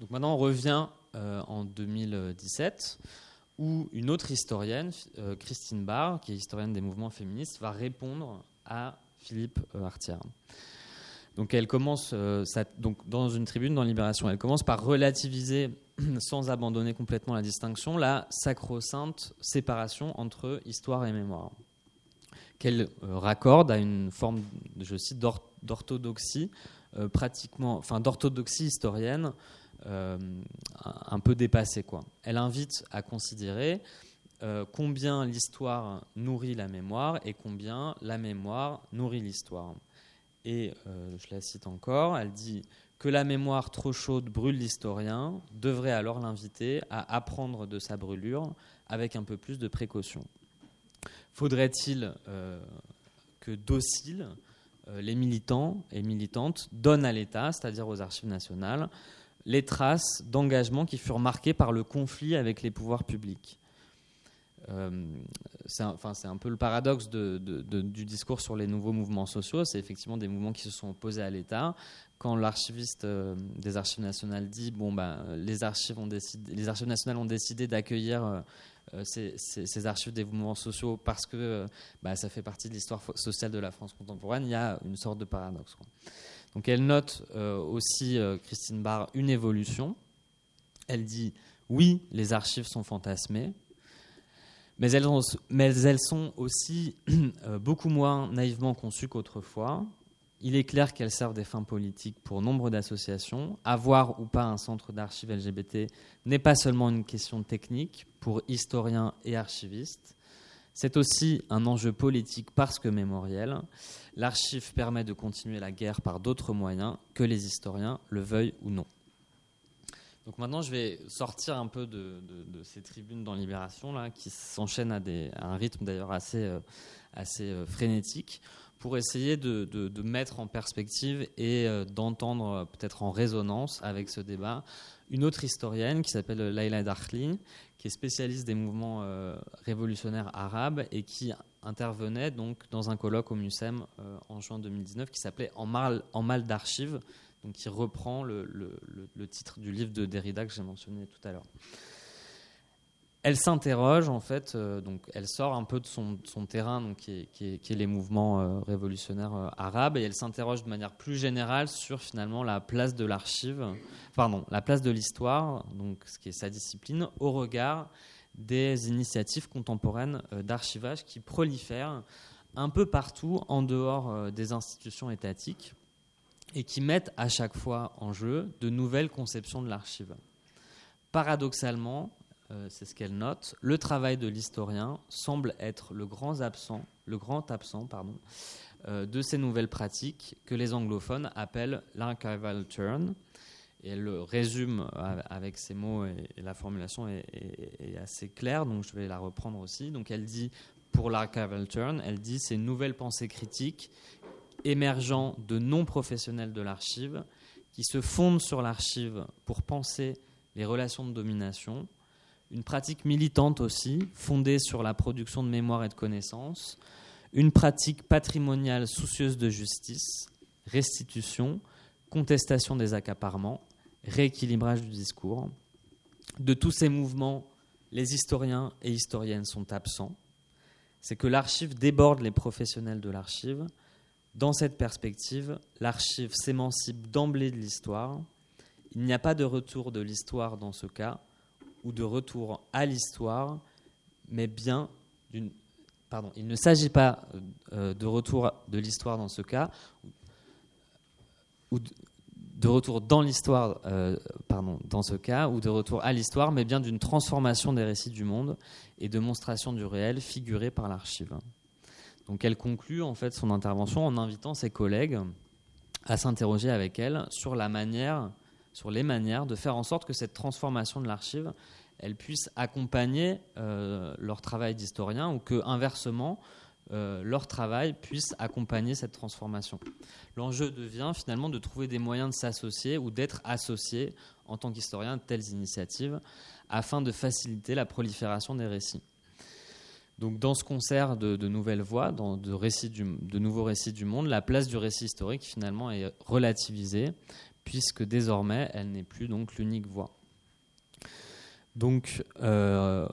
Donc maintenant on revient euh, en 2017 où une autre historienne, Christine Barr, qui est historienne des mouvements féministes, va répondre à Philippe Artière. Donc elle commence, donc dans une tribune dans Libération, elle commence par relativiser sans abandonner complètement la distinction, la sacro-sainte séparation entre histoire et mémoire, qu'elle euh, raccorde à une forme, je cite, d'orthodoxie, euh, pratiquement, enfin d'orthodoxie historienne euh, un peu dépassée. Quoi. Elle invite à considérer combien l'histoire nourrit la mémoire et combien la mémoire nourrit l'histoire. Et je la cite encore, elle dit que la mémoire trop chaude brûle l'historien devrait alors l'inviter à apprendre de sa brûlure avec un peu plus de précaution. Faudrait-il euh, que docile, les militants et militantes donnent à l'État, c'est-à-dire aux archives nationales, les traces d'engagement qui furent marqués par le conflit avec les pouvoirs publics? Euh, c'est un, un, peu le paradoxe du discours sur les nouveaux mouvements sociaux. C'est effectivement des mouvements qui se sont opposés à l'État. Quand l'archiviste euh, des Archives nationales dit bon ben les archives nationales ont décidé d'accueillir euh, ces, archives des mouvements sociaux parce que bah, ça fait partie de l'histoire sociale de la France contemporaine, il y a une sorte de paradoxe. Donc elle note aussi, Christine Barr, une évolution. Elle dit oui, les archives sont fantasmées, mais elles, sont aussi euh, beaucoup moins naïvement conçues qu'autrefois. Il est clair qu'elles servent des fins politiques pour nombre d'associations. Avoir ou pas un centre d'archives LGBT n'est pas seulement une question technique pour historiens et archivistes. C'est aussi un enjeu politique parce que mémoriel. L'archive permet de continuer la guerre par d'autres moyens, que les historiens le veuillent ou non. Donc maintenant, je vais sortir un peu de, ces tribunes dans Libération, là, qui s'enchaînent à, un rythme d'ailleurs assez, euh, assez euh, frénétique, pour essayer de, mettre en perspective et euh, d'entendre peut-être en résonance avec ce débat une autre historienne qui s'appelle Laila Darkli, qui est spécialiste des mouvements révolutionnaires arabes et qui intervenait donc dans un colloque au MUSEM en juin 2019 qui s'appelait En mal, en mal d'archives donc qui reprend le, titre du livre de Derrida que j'ai mentionné tout à l'heure. Elle s'interroge en fait, euh, donc elle sort un peu de son, terrain, donc qui est, les mouvements euh, révolutionnaires euh, arabes, et elle s'interroge de manière plus générale sur finalement la place de l'archive, pardon, la place de l'histoire, donc ce qui est sa discipline, au regard des initiatives contemporaines d'archivage qui prolifèrent un peu partout en dehors des institutions étatiques et qui mettent à chaque fois en jeu de nouvelles conceptions de l'archive. Paradoxalement, euh, c'est ce qu'elle note, le travail de l'historien semble être le grand absent, le grand absent pardon, euh, de ces nouvelles pratiques que les anglophones appellent l'archival turn. Et elle le résume avec ces mots et, la formulation est, assez claire, donc je vais la reprendre aussi. Donc elle dit, pour l'archival turn, elle dit ces nouvelles pensées critiques émergents de non-professionnels de l'archive qui se fondent sur l'archive pour penser les relations de domination, une pratique militante aussi, fondée sur la production de mémoire et de connaissances, une pratique patrimoniale soucieuse de justice, restitution, contestation des accaparements, rééquilibrage du discours. De tous ces mouvements, les historiens et historiennes sont absents. C'est que l'archive déborde les professionnels de l'archive, dans cette perspective, l'archive s'émancipe d'emblée de l'histoire. Il n'y a pas de retour de l'histoire dans ce cas, ou de retour à l'histoire, mais bien d'une. Pardon, il ne s'agit pas euh, de retour de l'histoire dans ce cas, ou de retour dans l'histoire, euh, pardon, dans ce cas, ou de retour à l'histoire, mais bien d'une transformation des récits du monde et de monstration du réel figurée par l'archive. Donc elle conclut en fait son intervention en invitant ses collègues à s'interroger avec elle sur la manière, sur les manières de faire en sorte que cette transformation de l'archive, puisse accompagner euh, leur travail d'historien ou que inversement euh, leur travail puisse accompagner cette transformation. L'enjeu devient finalement de trouver des moyens de s'associer ou d'être associé en tant qu'historien de telles initiatives afin de faciliter la prolifération des récits. Donc dans ce concert de, nouvelles voix, de, récits de nouveaux récits du monde, la place du récit historique finalement est relativisée, puisque désormais elle n'est plus donc l'unique voix. Donc euh,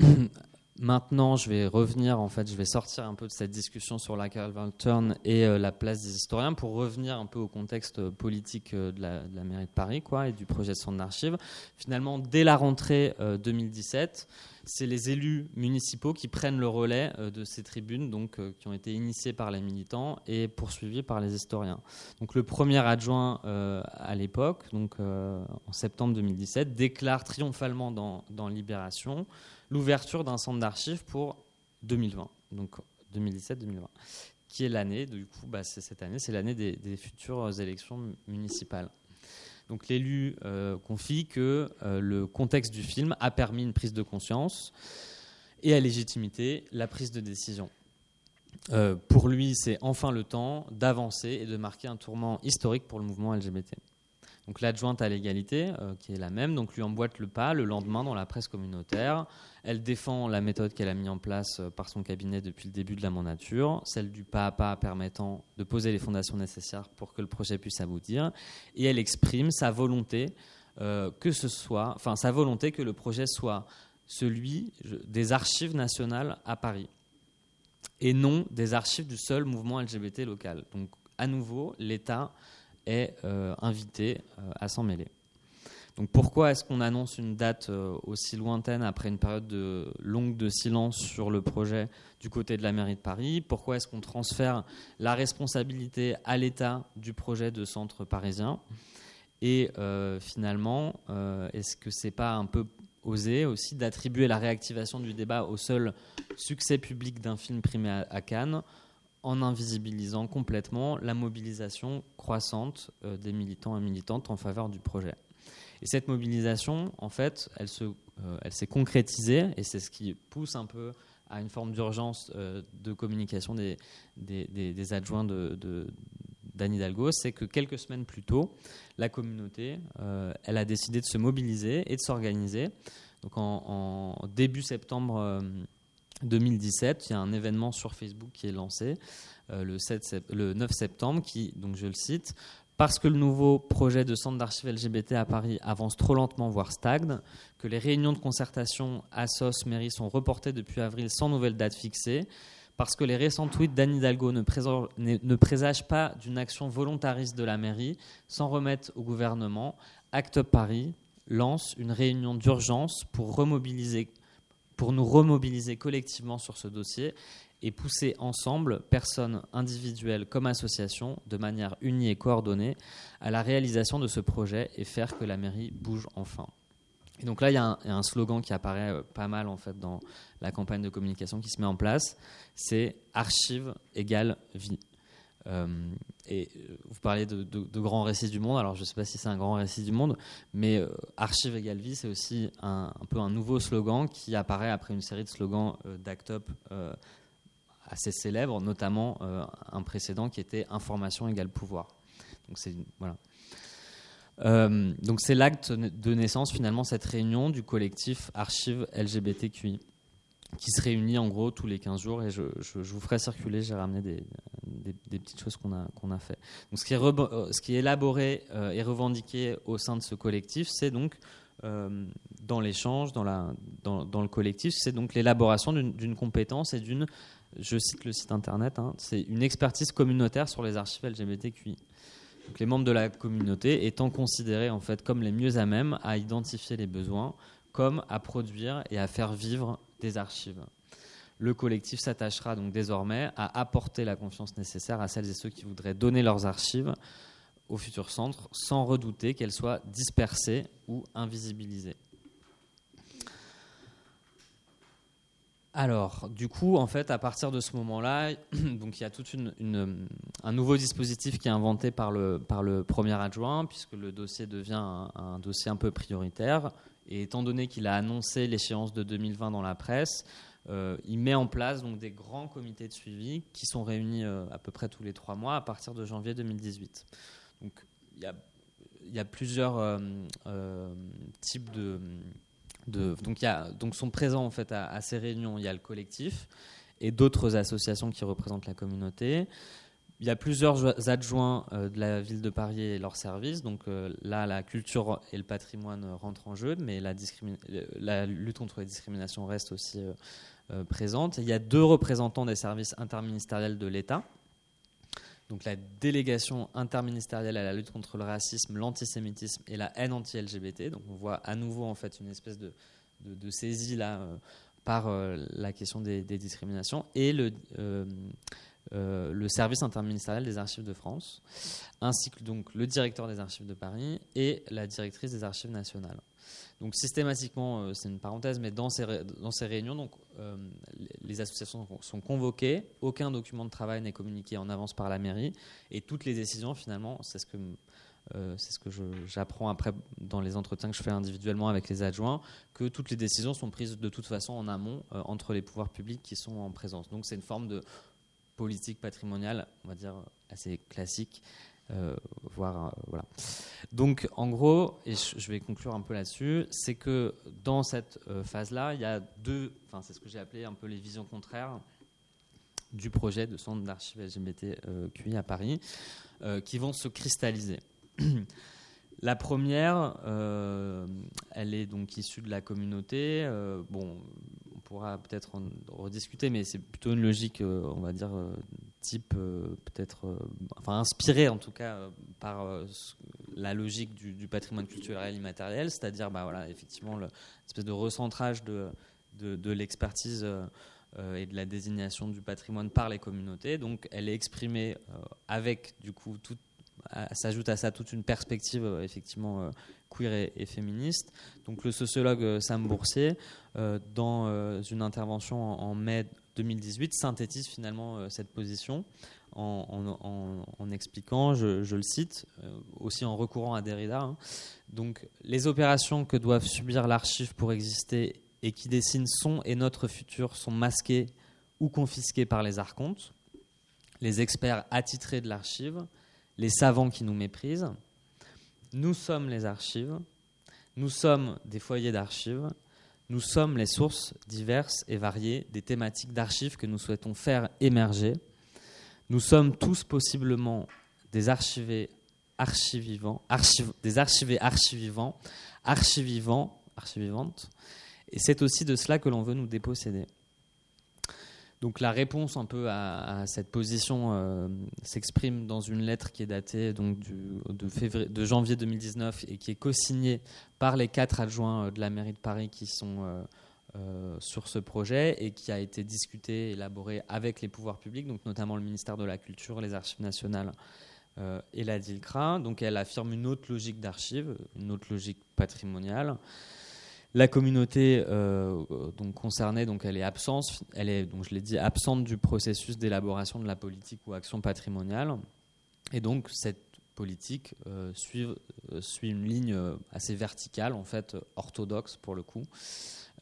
maintenant, je vais revenir, en fait, je vais sortir un peu de cette discussion sur la Calvin Turn et euh, la place des historiens pour revenir un peu au contexte politique euh, de la, mairie de Paris et du projet de centre d'archives. Finalement, dès la rentrée 2017, c'est les élus municipaux qui prennent le relais euh, de ces tribunes, donc euh, qui ont été initiées par les militants et poursuivies par les historiens. Donc le premier adjoint euh, à l'époque, donc en septembre 2017, déclare triomphalement dans, Libération l'ouverture d'un centre d'archives pour 2020, donc 2017-2020, qui est l'année, du coup, bah, c'est cette année, c'est l'année des futures élections municipales. Donc l'élu euh, confie que euh, le contexte du film a permis une prise de conscience et à légitimité la prise de décision. pour lui, c'est enfin le temps d'avancer et de marquer un tournant historique pour le mouvement LGBT. Donc l'adjointe à l'égalité, euh, qui est la même, donc lui emboîte le pas le lendemain dans la presse communautaire. Elle défend la méthode qu'elle a mise en place euh, par son cabinet depuis le début de la mandature, celle du pas à pas permettant de poser les fondations nécessaires pour que le projet puisse aboutir. Et elle exprime sa volonté euh, que ce soit, sa volonté que le projet soit celui des archives nationales à Paris et non des archives du seul mouvement LGBT local. Donc à nouveau, l'État est euh, invité euh, à s'en mêler. Donc pourquoi est-ce qu'on annonce une date euh, aussi lointaine après une période de, longue de silence sur le projet du côté de la mairie de Paris? Pourquoi est-ce qu'on transfère la responsabilité à l'État du projet de centre parisien? Et finalement, est-ce que c'est pas un peu osé aussi d'attribuer la réactivation du débat au seul succès public d'un film primé à Cannes en invisibilisant complètement la mobilisation croissante euh, des militants et militantes en faveur du projet. Et cette mobilisation, en fait, elle euh, s'est concrétisée et c'est ce qui pousse un peu à une forme d'urgence euh, de communication des, adjoints de, de d'Anne Hidalgo, c'est que quelques semaines plus tôt, la communauté, elle a décidé de se mobiliser et de s'organiser. Donc en début septembre 2017, il y a un événement sur Facebook qui est lancé euh, le, 7 le 9 septembre, qui, donc je le cite, parce que le nouveau projet de centre d'archives LGBT à Paris avance trop lentement, voire stagne, que les réunions de concertation à SOS mairie sont reportées depuis avril sans nouvelle date fixée, parce que les récents tweets d'Anne Hidalgo ne, présagent pas d'une action volontariste de la mairie, sans remettre au gouvernement, Act Up Paris lance une réunion d'urgence pour remobiliser pour nous remobiliser collectivement sur ce dossier et pousser ensemble, personnes individuelles comme associations, de manière unie et coordonnée, à la réalisation de ce projet et faire que la mairie bouge enfin. Et donc là, il y, a un, slogan qui apparaît euh, pas mal en fait dans la campagne de communication qui se met en place, c'est archive égale vie. Euh, et euh, vous parlez de, grands récits du monde. Alors, je ne sais pas si c'est un grand récit du monde, mais euh, Archive égale vie, c'est aussi un, peu un nouveau slogan qui apparaît après une série de slogans d'Act Up assez célèbres, notamment un précédent qui était Information égale pouvoir. Donc, c'est voilà. donc c'est l'acte de naissance finalement cette réunion du collectif Archive LGBTQI qui se réunit en gros tous les 15 jours et je, vous ferai circuler, j'ai ramené des, petites choses qu'on a, qu'on a fait. Donc ce, qui est euh, ce qui est élaboré euh, et revendiqué au sein de ce collectif, c'est donc euh, dans l'échange, dans, dans, dans, le collectif, c'est donc l'élaboration d'une compétence et d'une, je cite le site internet, hein, c'est une expertise communautaire sur les archives LGBTQI. Donc les membres de la communauté étant considérés en fait comme les mieux à même à identifier les besoins, comme à produire et à faire vivre des archives. Le collectif s'attachera donc désormais à apporter la confiance nécessaire à celles et ceux qui voudraient donner leurs archives au futur centre sans redouter qu'elles soient dispersées ou invisibilisées. Alors, du coup, en fait, à partir de ce moment-là, donc il y a tout un nouveau dispositif qui est inventé par le, premier adjoint, puisque le dossier devient un dossier un peu prioritaire. Et étant donné qu'il a annoncé l'échéance de 2020 dans la presse, euh, il met en place donc des grands comités de suivi qui sont réunis euh, à peu près tous les trois mois à partir de janvier 2018. Donc il y a, plusieurs euh, types de, donc sont présents en fait à ces réunions. Il y a le collectif et d'autres associations qui représentent la communauté. Il y a plusieurs adjoints euh, de la ville de Paris et leurs services. Donc euh, là, la culture et le patrimoine rentrent en jeu, mais la, la lutte contre les discriminations reste aussi euh, présente. Il y a deux représentants des services interministériels de l'État. Donc la délégation interministérielle à la lutte contre le racisme, l'antisémitisme et la haine anti-LGBT. Donc on voit à nouveau en fait une espèce de, saisie là par la question des, discriminations et le euh, le service interministériel des archives de France, ainsi que donc le directeur des archives de Paris et la directrice des archives nationales. Donc systématiquement, euh, c'est une parenthèse, mais dans ces, dans ces réunions, donc, euh, les associations sont convoquées, aucun document de travail n'est communiqué en avance par la mairie, et toutes les décisions, finalement, c'est ce que, ce que j'apprends après dans les entretiens que je fais individuellement avec les adjoints, que toutes les décisions sont prises de toute façon en amont entre les pouvoirs publics qui sont en présence. Donc c'est une forme de politique patrimoniale, on va dire assez classique, voire voilà. Donc en gros, et je vais conclure un peu là-dessus, c'est que dans cette phase-là, il y a deux, enfin c'est ce que j'ai appelé un peu les visions contraires du projet de centre d'archives LGBTQI à Paris, qui vont se cristalliser. La première, euh, elle est donc issue de la communauté. Euh, bon, on pourra peut-être en rediscuter, mais c'est plutôt une logique, euh, on va dire, type, peut-être, enfin inspirée en tout cas par la logique du, patrimoine culturel immatériel, c'est-à-dire, bah voilà, effectivement, l'espèce de recentrage de, de, de l'expertise et de la désignation du patrimoine par les communautés. Donc, elle est exprimée avec, du coup, toute s'ajoute à ça toute une perspective euh, effectivement euh, queer et, féministe. Donc le sociologue euh, Sam Boursier, dans une intervention en, mai 2018, synthétise finalement cette position en, expliquant, je, le cite, aussi en recourant à Derrida, hein. donc les opérations que doivent subir l'archive pour exister et qui dessinent son et notre futur sont masquées ou confisquées par les archontes, les experts attitrés de l'archive, les savants qui nous méprisent. Nous sommes les archives, nous sommes des foyers d'archives, nous sommes les sources diverses et variées des thématiques d'archives que nous souhaitons faire émerger. Nous sommes tous possiblement des archivés archivivants, des archivés archivivants, archivivants, archivivantes, et c'est aussi de cela que l'on veut nous déposséder. Donc la réponse un peu à, cette position euh, s'exprime dans une lettre qui est datée donc de, janvier 2019 et qui est co-signée par les quatre adjoints euh, de la mairie de Paris qui sont euh, sur ce projet et qui a été discutée, élaborée avec les pouvoirs publics, donc notamment le ministère de la Culture, les Archives nationales et la DILCRA. Donc elle affirme une autre logique d'archives, une autre logique patrimoniale. La communauté euh, concernée, est absente, elle est, donc dit, absente du processus d'élaboration de la politique ou action patrimoniale. Et donc cette politique euh, suit, euh, suit, une ligne assez verticale, en fait orthodoxe pour le coup.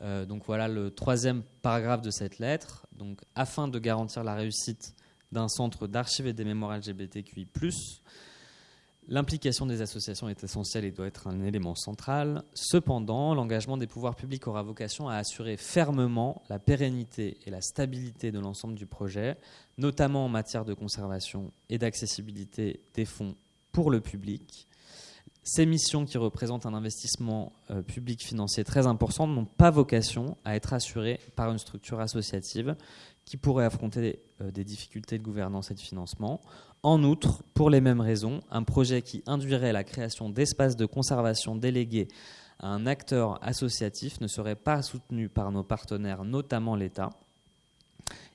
donc voilà le troisième paragraphe de cette lettre. Afin de garantir la réussite d'un centre d'archives et des mémoires LGBTQI+, L'implication des associations est essentielle et doit être un élément central. Cependant, l'engagement des pouvoirs publics aura vocation à assurer fermement la pérennité et la stabilité de l'ensemble du projet, notamment en matière de conservation et d'accessibilité des fonds pour le public. Ces missions qui représentent un investissement euh, public financier très important n'ont pas vocation à être assurées par une structure associative qui pourrait affronter euh, des difficultés de gouvernance et de financement. En outre, pour les mêmes raisons, un projet qui induirait la création d'espaces de conservation délégués à un acteur associatif ne serait pas soutenu par nos partenaires, notamment l'État.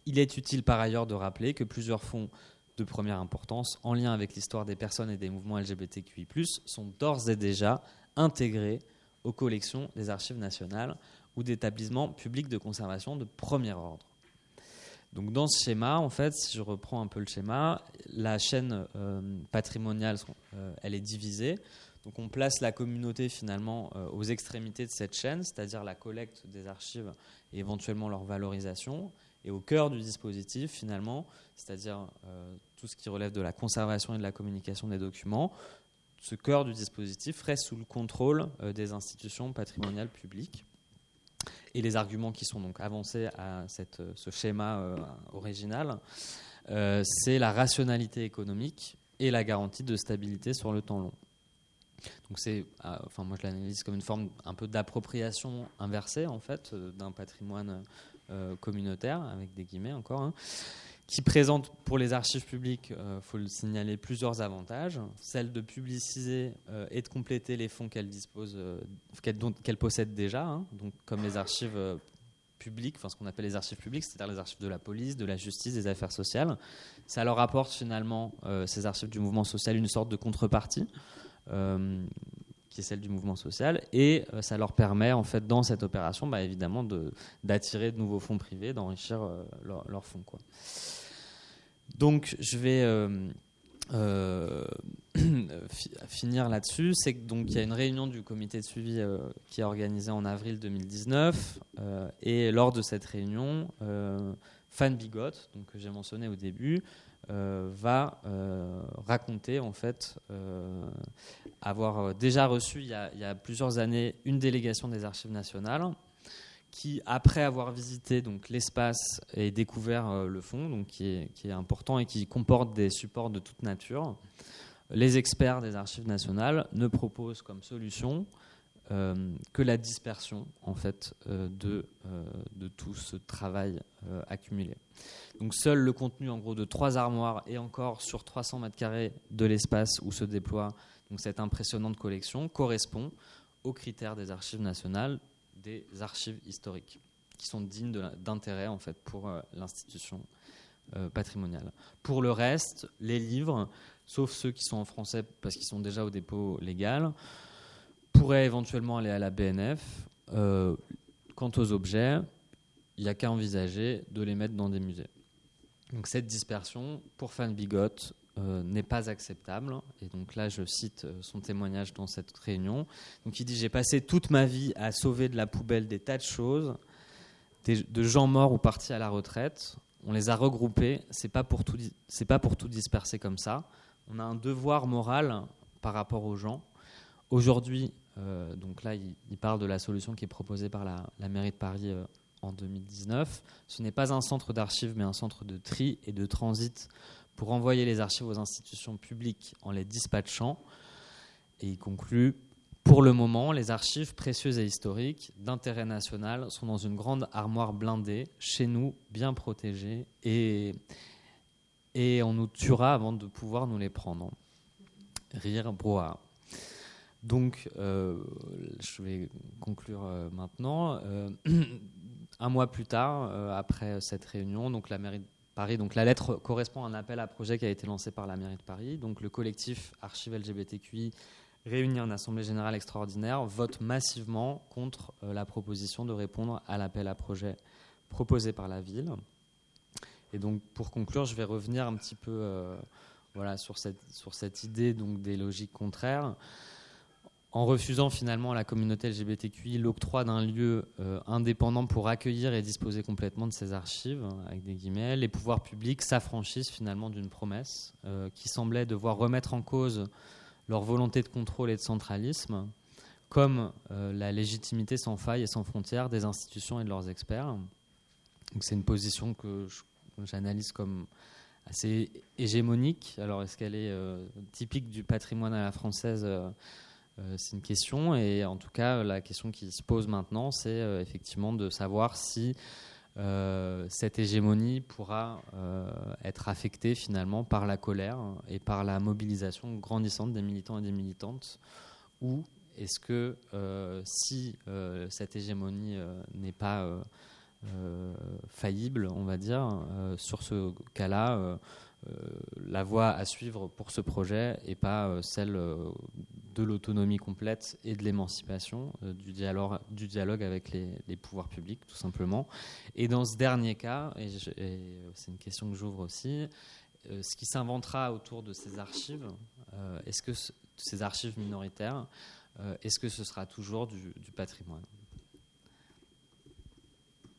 Il est utile par ailleurs de rappeler que plusieurs fonds de première importance en lien avec l'histoire des personnes et des mouvements LGBTQI, sont d'ores et déjà intégrés aux collections des archives nationales ou d'établissements publics de conservation de premier ordre. Donc dans ce schéma, en fait, si je reprends un peu le schéma, la chaîne euh, patrimoniale, euh, elle est divisée. Donc on place la communauté finalement euh, aux extrémités de cette chaîne, c'est-à-dire la collecte des archives et éventuellement leur valorisation. Et au cœur du dispositif finalement, c'est-à-dire tout ce qui relève de la conservation et de la communication des documents, ce cœur du dispositif reste sous le contrôle des institutions patrimoniales publiques. Et les arguments qui sont donc avancés à cette, ce schéma euh, original, euh, c'est la rationalité économique et la garantie de stabilité sur le temps long. Donc c'est, euh, enfin moi je l'analyse comme une forme un peu d'appropriation inversée en fait d'un patrimoine communautaire avec des guillemets encore. Hein qui présente pour les archives publiques, il euh, faut le signaler, plusieurs avantages. Celle de publiciser euh, et de compléter les fonds qu'elle dispose, euh, qu'elle possède déjà, hein. donc comme les archives publiques, enfin ce qu'on appelle les archives publiques, c'est-à-dire les archives de la police, de la justice, des affaires sociales. Ça leur apporte finalement, ces archives du mouvement social, une sorte de contrepartie qui est celle du mouvement social, et ça leur permet en fait dans cette opération, bah, évidemment, d'attirer de, nouveaux fonds privés, d'enrichir leurs fonds. Quoi. Donc, je vais euh, euh, finir là-dessus. C'est donc il y a une réunion du comité de suivi euh, qui est organisée en avril 2019, et lors de cette réunion, Fan Bigot, donc, que j'ai mentionné au début, va raconter en fait avoir déjà reçu il y, a, plusieurs années une délégation des archives nationales qui, après avoir visité donc l'espace et découvert euh, le fond, donc qui est, qui est, important et qui comporte des supports de toute nature, les experts des archives nationales ne proposent comme solution euh, que la dispersion en fait euh, de, de tout ce travail accumulé. Donc seul le contenu en gros de trois armoires et encore sur 300 mètres carrés de l'espace où se déploie cette impressionnante collection correspond aux critères des archives nationales des archives historiques qui sont dignes d'intérêt en fait pour euh, l'institution euh, patrimoniale. Pour le reste, les livres, sauf ceux qui sont en français parce qu'ils sont déjà au dépôt légal, pourraient éventuellement aller à la BNF. Euh, quant aux objets, il n'y a qu'à envisager de les mettre dans des musées. Donc cette dispersion, pour Fan Bigot, euh, n'est pas acceptable. Et donc là, je cite euh, son témoignage dans cette réunion. Donc il dit J'ai passé toute ma vie à sauver de la poubelle des tas de choses, de gens morts ou partis à la retraite. On les a regroupés. C'est pas pour tout, c'est pas pour tout disperser comme ça. On a un devoir moral par rapport aux gens. Aujourd'hui, euh, donc là, il, parle de la solution qui est proposée par la, mairie de Paris en 2019. Ce n'est pas un centre d'archives, mais un centre de tri et de transit pour envoyer les archives aux institutions publiques en les dispatchant. Et il conclut Pour le moment, les archives précieuses et historiques d'intérêt national sont dans une grande armoire blindée, chez nous, bien protégée, et, et on nous tuera avant de pouvoir nous les prendre. Rire, brouhaha. Donc, euh, je vais conclure euh, maintenant. Euh, un mois plus tard, après cette réunion, donc la mairie Paris. Donc la lettre correspond à un appel à projet qui a été lancé par la mairie de Paris. Donc le collectif Archive LGBTQI réuni en assemblée générale extraordinaire vote massivement contre la proposition de répondre à l'appel à projet proposé par la ville. Et donc pour conclure, je vais revenir un petit peu voilà, sur, cette, sur cette idée donc, des logiques contraires en refusant finalement à la communauté LGBTQI l'octroi d'un lieu euh, indépendant pour accueillir et disposer complètement de ses archives, avec des guillemets, les pouvoirs publics s'affranchissent finalement d'une promesse euh, qui semblait devoir remettre en cause leur volonté de contrôle et de centralisme, comme euh, la légitimité sans faille et sans frontières des institutions et de leurs experts. C'est une position que j'analyse comme assez hégémonique. Alors est-ce qu'elle est typique du patrimoine à la française c'est une question et en tout cas la question qui se pose maintenant c'est euh, effectivement de savoir si euh, cette hégémonie pourra être affectée finalement par la colère et par la mobilisation grandissante des militants et des militantes ou est-ce que si cette hégémonie n'est pas faillible, on va dire, sur ce cas-là, la voie à suivre pour ce projet et pas celle de l'autonomie complète et de l'émancipation, euh, du, dialogue, avec les, pouvoirs publics, tout simplement. Et dans ce dernier cas, et, c'est une question que j'ouvre aussi, euh, ce qui s'inventera autour de ces archives, euh, est-ce que ces archives minoritaires, est-ce que ce sera toujours du patrimoine?